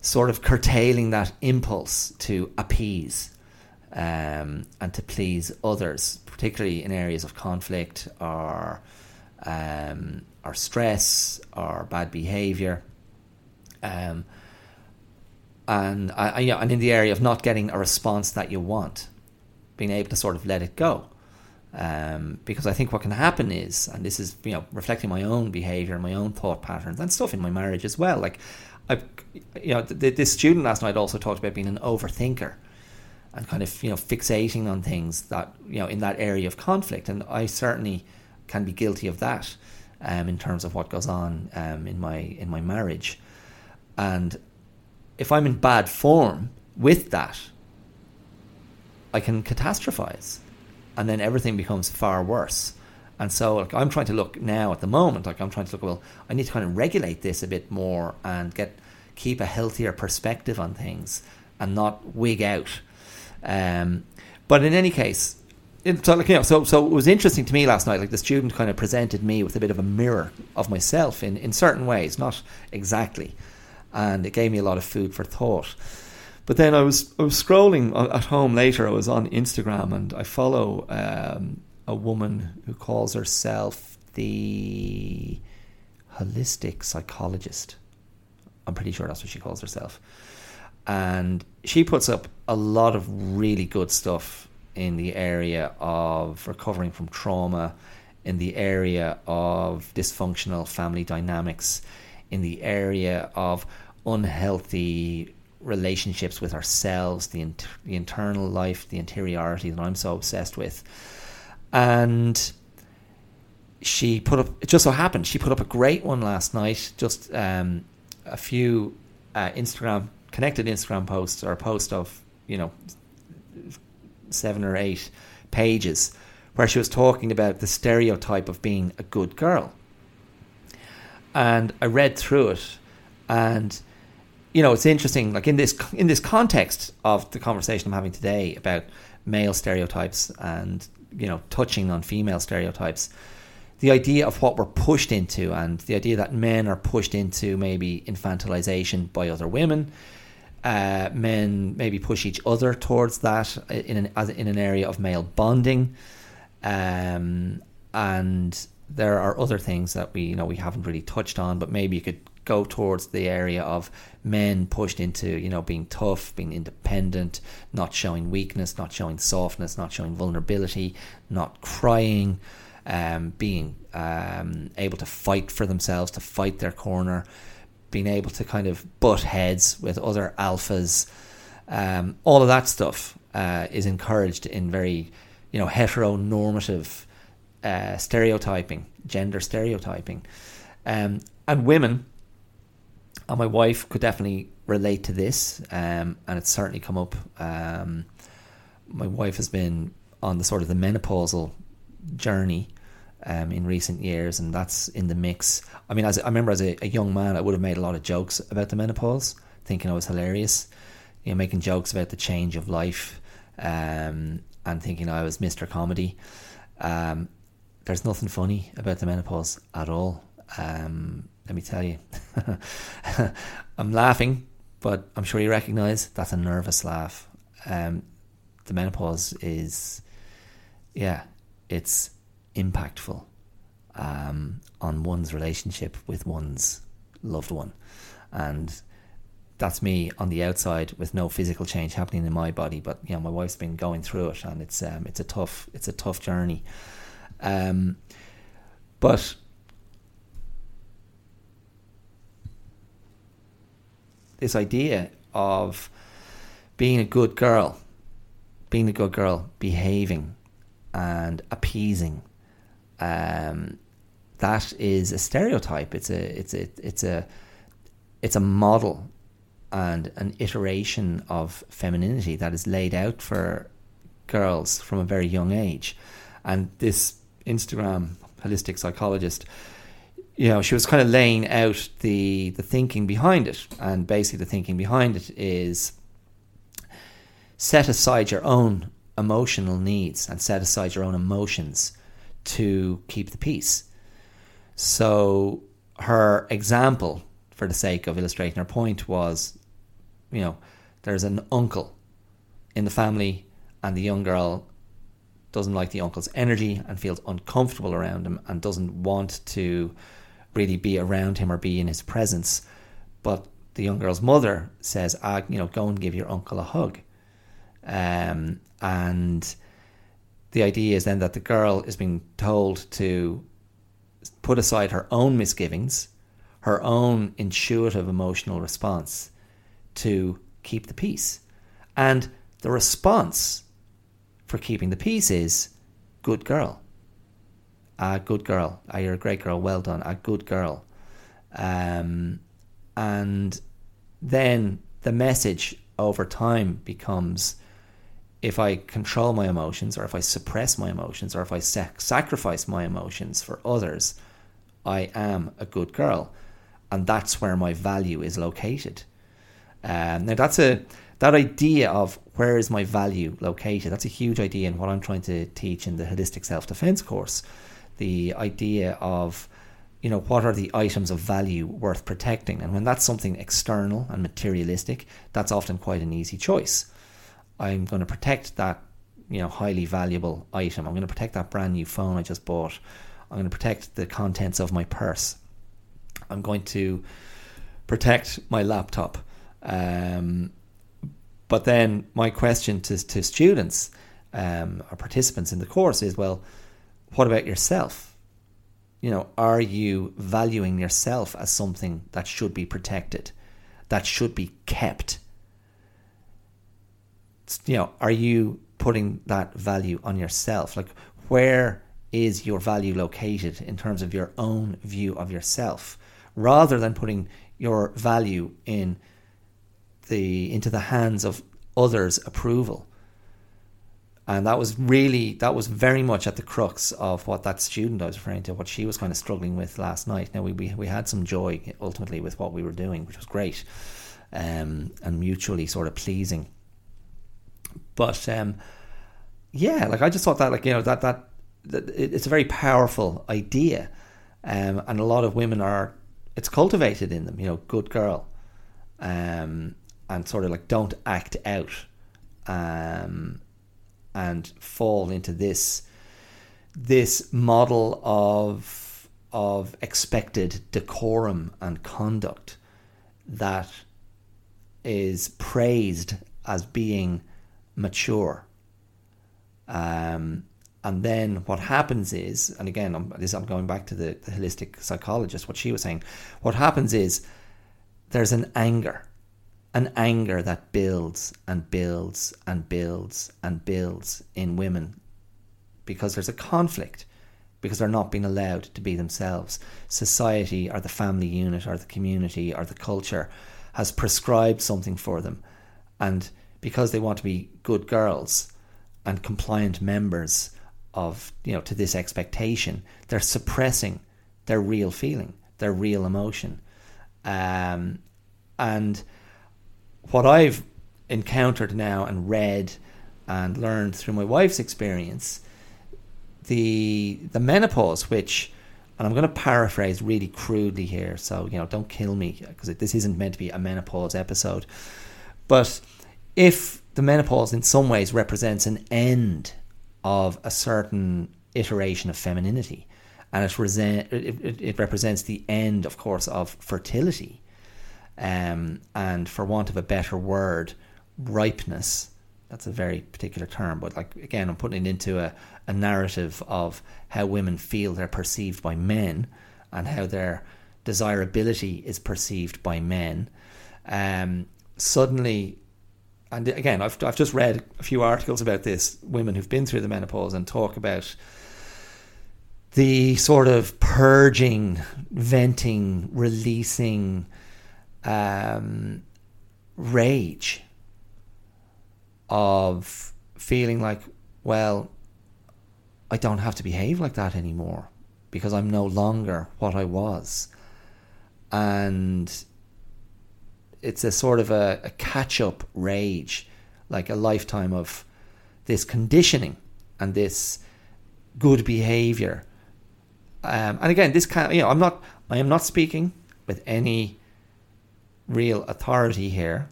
sort of curtailing that impulse to appease um, and to please others, particularly in areas of conflict or um, or stress or bad behaviour. Um, and I, yeah, and in the area of not getting a response that you want, being able to sort of let it go. Um, because I think what can happen is, and this is you know reflecting my own behaviour, my own thought patterns, and stuff in my marriage as well. Like, I, you know, this student last night also talked about being an overthinker, and kind of you know fixating on things that you know in that area of conflict and I certainly can be guilty of that um, in terms of what goes on um, in my in my marriage and if I'm in bad form with that I can catastrophize and then everything becomes far worse and so like I'm trying to look now at the moment like I'm trying to look well I need to kind of regulate this a bit more and get keep a healthier perspective on things and not wig out um, but in any case, it, so like you know, so so it was interesting to me last night. Like the student kind of presented me with a bit of a mirror of myself in in certain ways, not exactly, and it gave me a lot of food for thought. But then I was I was scrolling at home later. I was on Instagram and I follow um, a woman who calls herself the holistic psychologist. I'm pretty sure that's what she calls herself and she puts up a lot of really good stuff in the area of recovering from trauma, in the area of dysfunctional family dynamics, in the area of unhealthy relationships with ourselves, the, inter- the internal life, the interiority that I'm so obsessed with. And she put up, it just so happened, she put up a great one last night, just um, a few uh, Instagram connected Instagram posts or a post of you know seven or eight pages where she was talking about the stereotype of being a good girl. And I read through it and you know it's interesting like in this in this context of the conversation I'm having today about male stereotypes and you know touching on female stereotypes the idea of what we're pushed into and the idea that men are pushed into maybe infantilization by other women uh, men maybe push each other towards that in an as in an area of male bonding, um, and there are other things that we you know we haven't really touched on, but maybe you could go towards the area of men pushed into you know being tough, being independent, not showing weakness, not showing softness, not showing vulnerability, not crying. um, being um, able to fight for themselves, to fight their corner, being able to kind of butt heads with other alphas. Um, all of that stuff uh, is encouraged in very, you know, heteronormative uh, stereotyping, gender stereotyping. Um, and women, and my wife could definitely relate to this, um, and it's certainly come up. Um, my wife has been on the sort of the menopausal journey um, in recent years, and that's in the mix. I mean, as I remember as a, a, young man, I would have made a lot of jokes about the menopause, thinking I was hilarious. You know, making jokes about the change of life, um, and thinking I was Mister Comedy. Um, there's nothing funny about the menopause at all. Um, let me tell you, I'm laughing, but I'm sure you recognise that's a nervous laugh. Um, the menopause is, yeah, it's impactful um, on one's relationship with one's loved one, and that's me on the outside with no physical change happening in my body. But you know, my wife's been going through it, and it's um, it's a tough it's a tough journey. Um, but this idea of being a good girl, being a good girl, behaving and appeasing, um, that is a stereotype. It's a it's a it's a it's a model and an iteration of femininity that is laid out for girls from a very young age. And this Instagram holistic psychologist, you know, she was kind of laying out the the thinking behind it, and basically the thinking behind it is set aside your own emotional needs and set aside your own emotions to keep the peace. So her example, for the sake of illustrating her point, was, you know, there's an uncle in the family, and the young girl doesn't like the uncle's energy and feels uncomfortable around him and doesn't want to really be around him or be in his presence. But the young girl's mother says, ah, you know, go and give your uncle a hug. Um, and the idea is then that the girl is being told to put aside her own misgivings, her own intuitive emotional response to keep the peace. And the response for keeping the peace is good girl. A good girl. Ah, you're a great girl. Well done. A good girl. Um, and then the message over time becomes if I control my emotions or if I suppress my emotions or if I sac- sacrifice my emotions for others, I am a good girl. And that's where my value is located. Um, now, that's a that idea of where is my value located, that's a huge idea in what I'm trying to teach in the holistic self defense course. The idea of, you know, what are the items of value worth protecting? And when that's something external and materialistic, that's often quite an easy choice. I'm going to protect that, you know, highly valuable item. I'm going to protect that brand new phone I just bought. I'm going to protect the contents of my purse. I'm going to protect my laptop. Um, but then my question to, to students um, or participants in the course is well, what about yourself? You know, are you valuing yourself as something that should be protected, that should be kept? You know, are you putting that value on yourself? Like, where is your value located in terms of your own view of yourself, rather than putting your value in the into the hands of others' approval. And that was really, that was very much at the crux of what that student I was referring to, what she was kind of struggling with last night. Now, we, we, we had some joy ultimately with what we were doing, which was great um, and mutually sort of pleasing. But um, yeah, like I just thought that, like, you know, that, that, that it's a very powerful idea. Um, and a lot of women are, it's cultivated in them, you know, good girl. Um, and sort of like don't act out um, and fall into this this model of of expected decorum and conduct that is praised as being mature. Um, And then what happens is, and again, I'm, this, I'm going back to the, the holistic psychologist, what she was saying. What happens is there's an anger, an anger that builds and builds and builds and builds in women because there's a conflict because they're not being allowed to be themselves. Society or the family unit or the community or the culture has prescribed something for them. And because they want to be good girls and compliant members of, you know, to this expectation, they're suppressing their real feeling, their real emotion. Um, and what I've encountered now and read and learned through my wife's experience the the menopause, which, and I'm going to paraphrase really crudely here, so you know, don't kill me because this isn't meant to be a menopause episode. But if the menopause in some ways represents an end of a certain iteration of femininity, and it, resent, it, it, it represents the end, of course, of fertility, um, and for want of a better word, ripeness that's a very particular term, but like again, I'm putting it into a, a narrative of how women feel they're perceived by men and how their desirability is perceived by men. Um, suddenly, and again, I've, I've just read a few articles about this, women who've been through the menopause and talk about the sort of purging, venting, releasing um, rage of feeling like, well, I don't have to behave like that anymore because I'm no longer what I was. And it's a sort of a, a catch up rage, like a lifetime of this conditioning and this good behavior. Um, and again, this kind of, you know, I'm not, I am not speaking with any real authority here.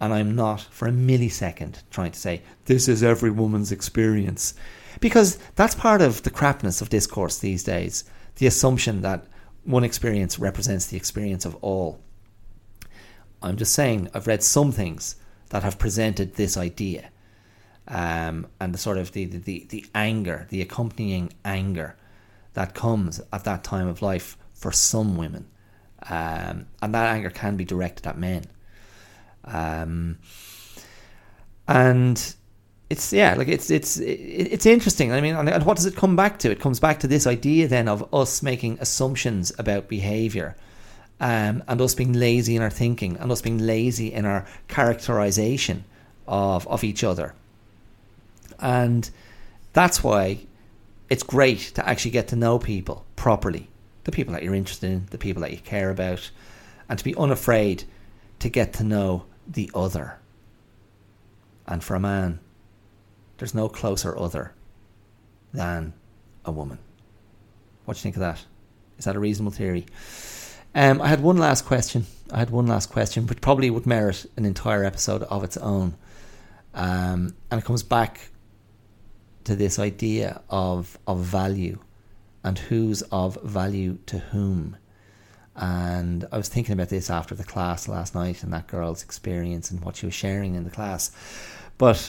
And I'm not for a millisecond trying to say, this is every woman's experience. Because that's part of the crapness of discourse these days the assumption that one experience represents the experience of all. I'm just saying, I've read some things that have presented this idea. Um, and the sort of the, the, the anger, the accompanying anger that comes at that time of life for some women. Um, and that anger can be directed at men. Um, and it's yeah, like it's it's it's interesting. I mean, and what does it come back to? It comes back to this idea then of us making assumptions about behavior, um, and us being lazy in our thinking, and us being lazy in our characterization of of each other. And that's why it's great to actually get to know people properly, the people that you're interested in, the people that you care about, and to be unafraid to get to know the other. And for a man, there's no closer other than a woman. What do you think of that? Is that a reasonable theory? Um, I had one last question. I had one last question, which probably would merit an entire episode of its own. Um, and it comes back to this idea of of value and who's of value to whom. And I was thinking about this after the class last night and that girl's experience and what she was sharing in the class. But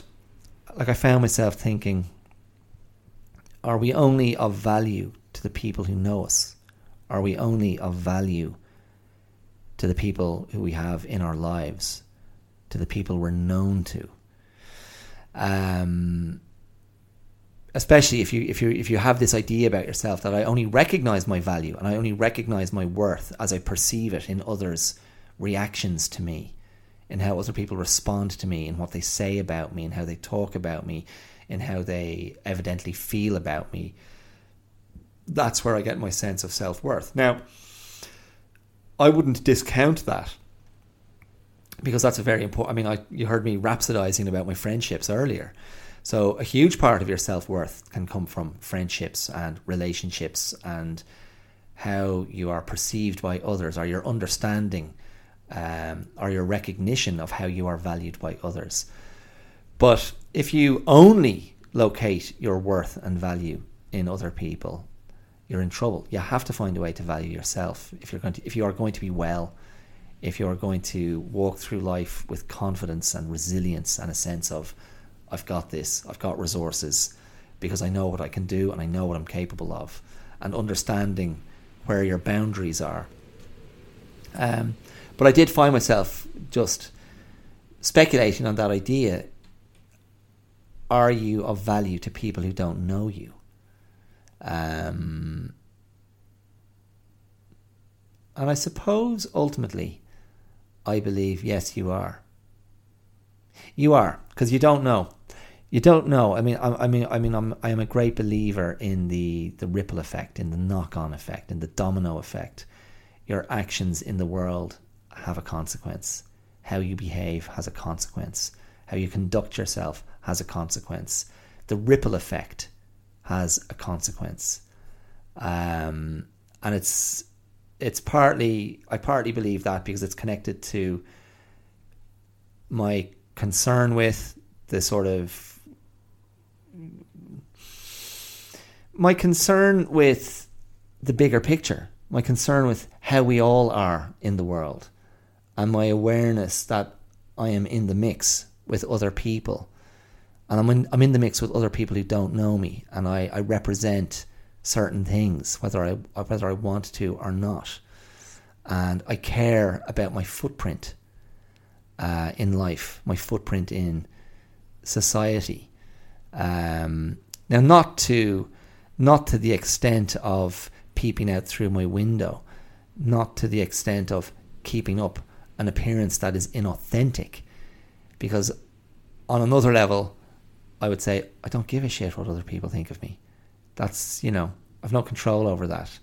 like I found myself thinking, are we only of value to the people who know us? Are we only of value to the people who we have in our lives, to the people we're known to? Um, especially if you if you if you have this idea about yourself that I only recognize my value and I only recognize my worth as I perceive it in others' reactions to me, in how other people respond to me, in what they say about me, and how they talk about me, in how they evidently feel about me. That's where I get my sense of self worth. Now, I wouldn't discount that because that's a very important. I mean, I you heard me rhapsodizing about my friendships earlier so, a huge part of your self worth can come from friendships and relationships and how you are perceived by others, or your understanding, um, or your recognition of how you are valued by others. But if you only locate your worth and value in other people, you're in trouble. You have to find a way to value yourself if you're going to if you are going to be well, if you are going to walk through life with confidence and resilience and a sense of I've got this, I've got resources, because I know what I can do and I know what I'm capable of, and understanding where your boundaries are. Um, but I did find myself just speculating on that idea. Are you of value to people who don't know you? Um, and I suppose ultimately, I believe, yes, you are. You are, because you don't know. You don't know. I mean, I, I mean, I mean, I'm, I am a great believer in the the ripple effect, in the knock-on effect, in the domino effect. Your actions in the world have a consequence. How you behave has a consequence. How you conduct yourself has a consequence. The ripple effect has a consequence. Um, and it's it's partly I partly believe that because it's connected to my concern with the sort of my concern with the bigger picture, my concern with how we all are in the world, and my awareness that I am in the mix with other people. And I'm in, I'm in the mix with other people who don't know me, and I, I represent certain things, whether I whether I want to or not. And I care about my footprint uh, in life, my footprint in society. Um, now, not to not to the extent of peeping out through my window, not to the extent of keeping up an appearance that is inauthentic, because on another level, I would say I don't give a shit what other people think of me. That's you know I've no control over that.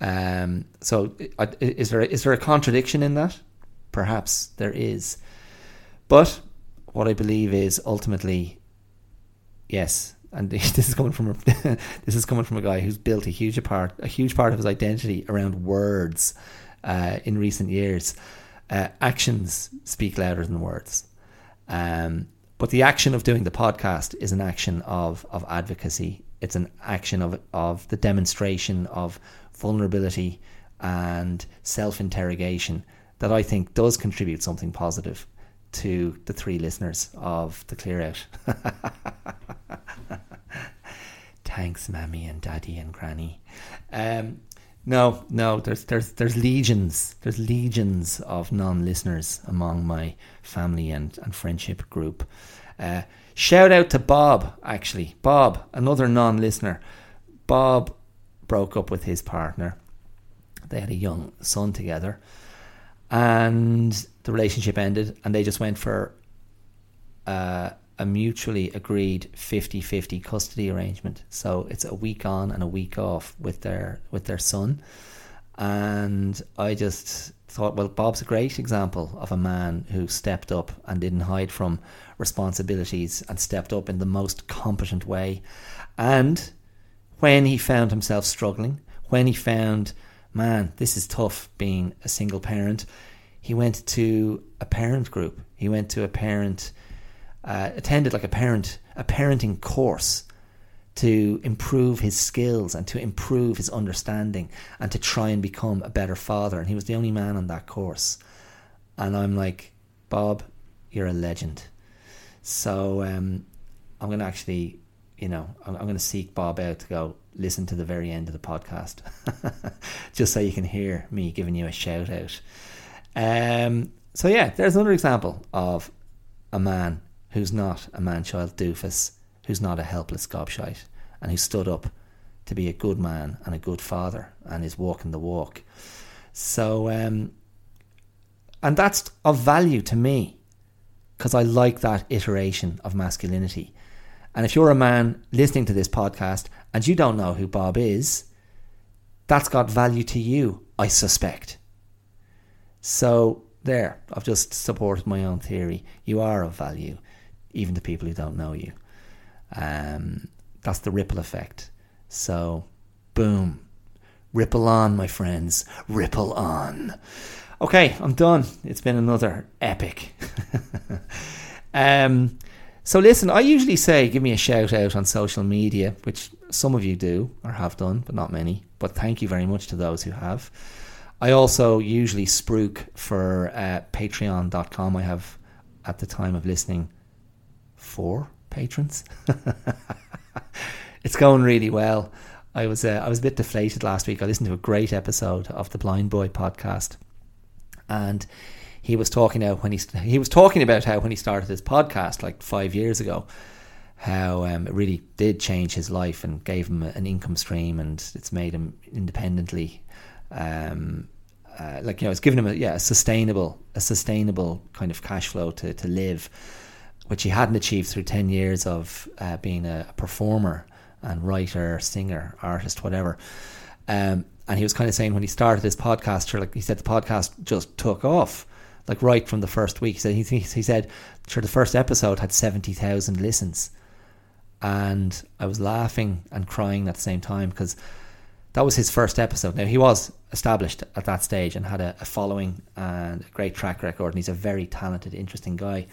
Um, so is there is there a contradiction in that? Perhaps there is, but what I believe is ultimately, yes, and this is coming from a, this is coming from a guy who's built a huge part a huge part of his identity around words uh, in recent years. Uh, actions speak louder than words, um, but the action of doing the podcast is an action of of advocacy. It's an action of of the demonstration of vulnerability and self interrogation that I think does contribute something positive to the three listeners of the Clear Out. Thanks, Mammy and Daddy and Granny. Um, no, no, there's there's there's legions, there's legions of non-listeners among my family and, and friendship group. Uh, shout out to Bob, actually, Bob, another non-listener. Bob broke up with his partner. They had a young son together, and the relationship ended, and they just went for uh, a mutually agreed 50-50 custody arrangement. So it's a week on and a week off with their with their son. And I just thought, well, Bob's a great example of a man who stepped up and didn't hide from responsibilities and stepped up in the most competent way. And when he found himself struggling, when he found, man, this is tough being a single parent, he went to a parent group. He went to a parent, uh, attended like a parent, a parenting course to improve his skills and to improve his understanding and to try and become a better father. And he was the only man on that course. And I'm like, Bob, you're a legend. So um, I'm going to actually you know, I'm, I'm going to seek Bob out to go listen to the very end of the podcast, just so you can hear me giving you a shout out. Um, so yeah, there's another example of a man who's not a man-child doofus, who's not a helpless gobshite, and who stood up to be a good man and a good father, and is walking the walk. So, um, and that's of value to me because I like that iteration of masculinity. And if you're a man listening to this podcast and you don't know who Bob is, that's got value to you, I suspect. So, there, I've just supported my own theory. You are of value, even to people who don't know you. Um, that's the ripple effect. So, boom. Ripple on, my friends. Ripple on. Okay, I'm done. It's been another epic. um, so listen, I usually say give me a shout out on social media, which some of you do or have done, but not many. But thank you very much to those who have. I also usually spruik for uh, patreon.com. I have, at the time of listening, four patrons. it's going really well. I was uh, I was a bit deflated last week. I listened to a great episode of the Blind Boy podcast, and he was talking about when he he was talking about how when he started his podcast like five years ago, how um, it really did change his life and gave him an income stream, and it's made him independently. Um, uh, like you know, it's given him a yeah a sustainable a sustainable kind of cash flow to to live, which he hadn't achieved through ten years of uh, being a, performer and writer, singer, artist, whatever. Um, and he was kind of saying when he started his podcast, like he said, the podcast just took off, like right from the first week. He said he, he said, sure, the first episode had seventy thousand listens, and I was laughing and crying at the same time because that was his first episode. Now he was established at that stage and had a, a, following and a great track record, and he's a very talented, interesting guy.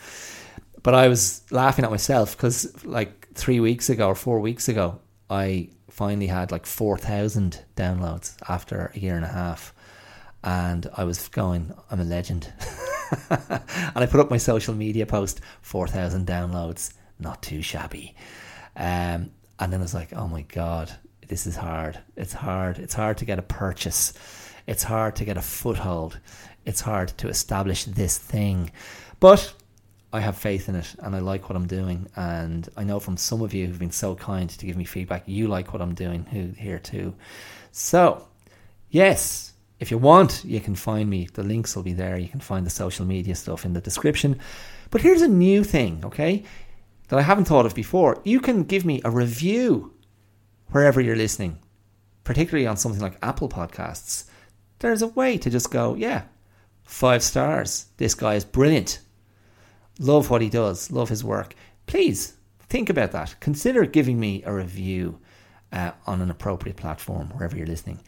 But I was laughing at myself because, like three weeks ago or four weeks ago, I finally had like four thousand downloads after a year and a half, and I was going, "I'm a legend." and I put up my social media post, four thousand downloads, not too shabby. Um, and then I was like, "Oh my god, this is hard. It's hard. It's hard to get a purchase. It's hard to get a foothold. It's hard to establish this thing. But I have faith in it and I like what I'm doing. And I know from some of you who've been so kind to give me feedback, you like what I'm doing here too. So, yes, if you want, you can find me. The links will be there. You can find the social media stuff in the description. But here's a new thing, okay, that I haven't thought of before. You can give me a review wherever you're listening, particularly on something like Apple Podcasts, there's a way to just go, yeah, five stars. This guy is brilliant. Love what he does, love his work. Please think about that. Consider giving me a review uh, on an appropriate platform, wherever you're listening.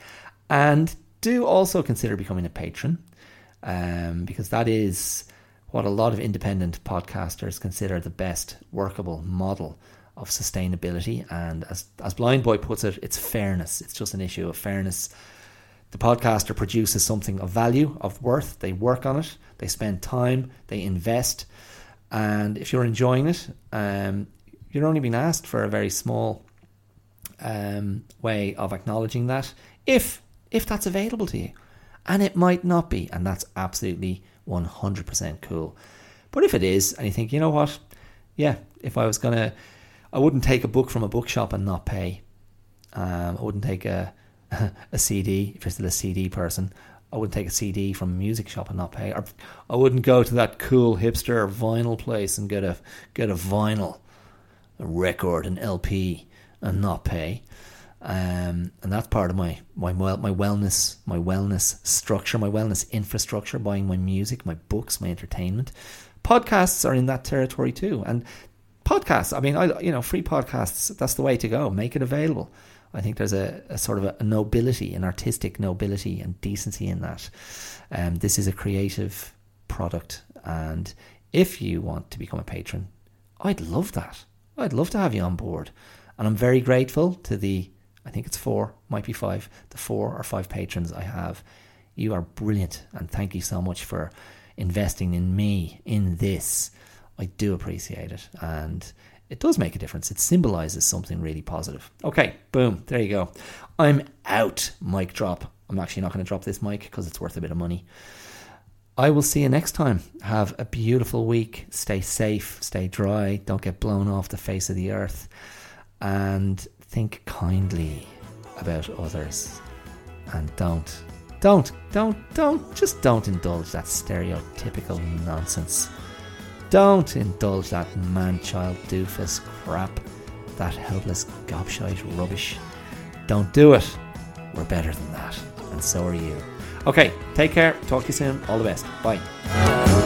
And do also consider becoming a patron, um, because that is what a lot of independent podcasters consider the best workable model of sustainability. And as, as Blind Boy puts it, it's fairness. It's just an issue of fairness. The podcaster produces something of value, of worth. They work on it, they spend time, they invest. And if you're enjoying it, um, you're only being asked for a very small um, way of acknowledging that, if if that's available to you. And it might not be, and that's absolutely 100% cool. But if it is, and you think, you know what, yeah, if I was to I wouldn't take a book from a bookshop and not pay. Um, I wouldn't take a a CD if you're still a CD person. I wouldn't take a CD from a music shop and not pay. Or I wouldn't go to that cool hipster vinyl place and get a get a vinyl, a record, an LP, and not pay. Um, and that's part of my my my wellness my wellness structure, my wellness infrastructure. Buying my music, my books, my entertainment. Podcasts are in that territory too, and podcasts. I mean, I you know, free podcasts. That's the way to go. Make it available. I think there's a, a sort of a nobility, an artistic nobility and decency in that. Um, this is a creative product, and if you want to become a patron, I'd love that. I'd love to have you on board, and I'm very grateful to the. I think it's four, might be five. The four or five patrons I have. You are brilliant, and thank you so much for investing in me in this I do appreciate it. And it does make a difference. It symbolizes something really positive. Okay, boom, there you go. I'm out. Mic drop. I'm actually not going to drop this mic because it's worth a bit of money. I will see you next time. Have a beautiful week. Stay safe, stay dry, don't get blown off the face of the earth, and think kindly about others. And don't, don't, don't, don't, just don't indulge that stereotypical nonsense. Don't indulge that man child doofus crap, that helpless gobshite rubbish. Don't do it. We're better than that, and so are you. Okay, take care. Talk to you soon. All the best. Bye.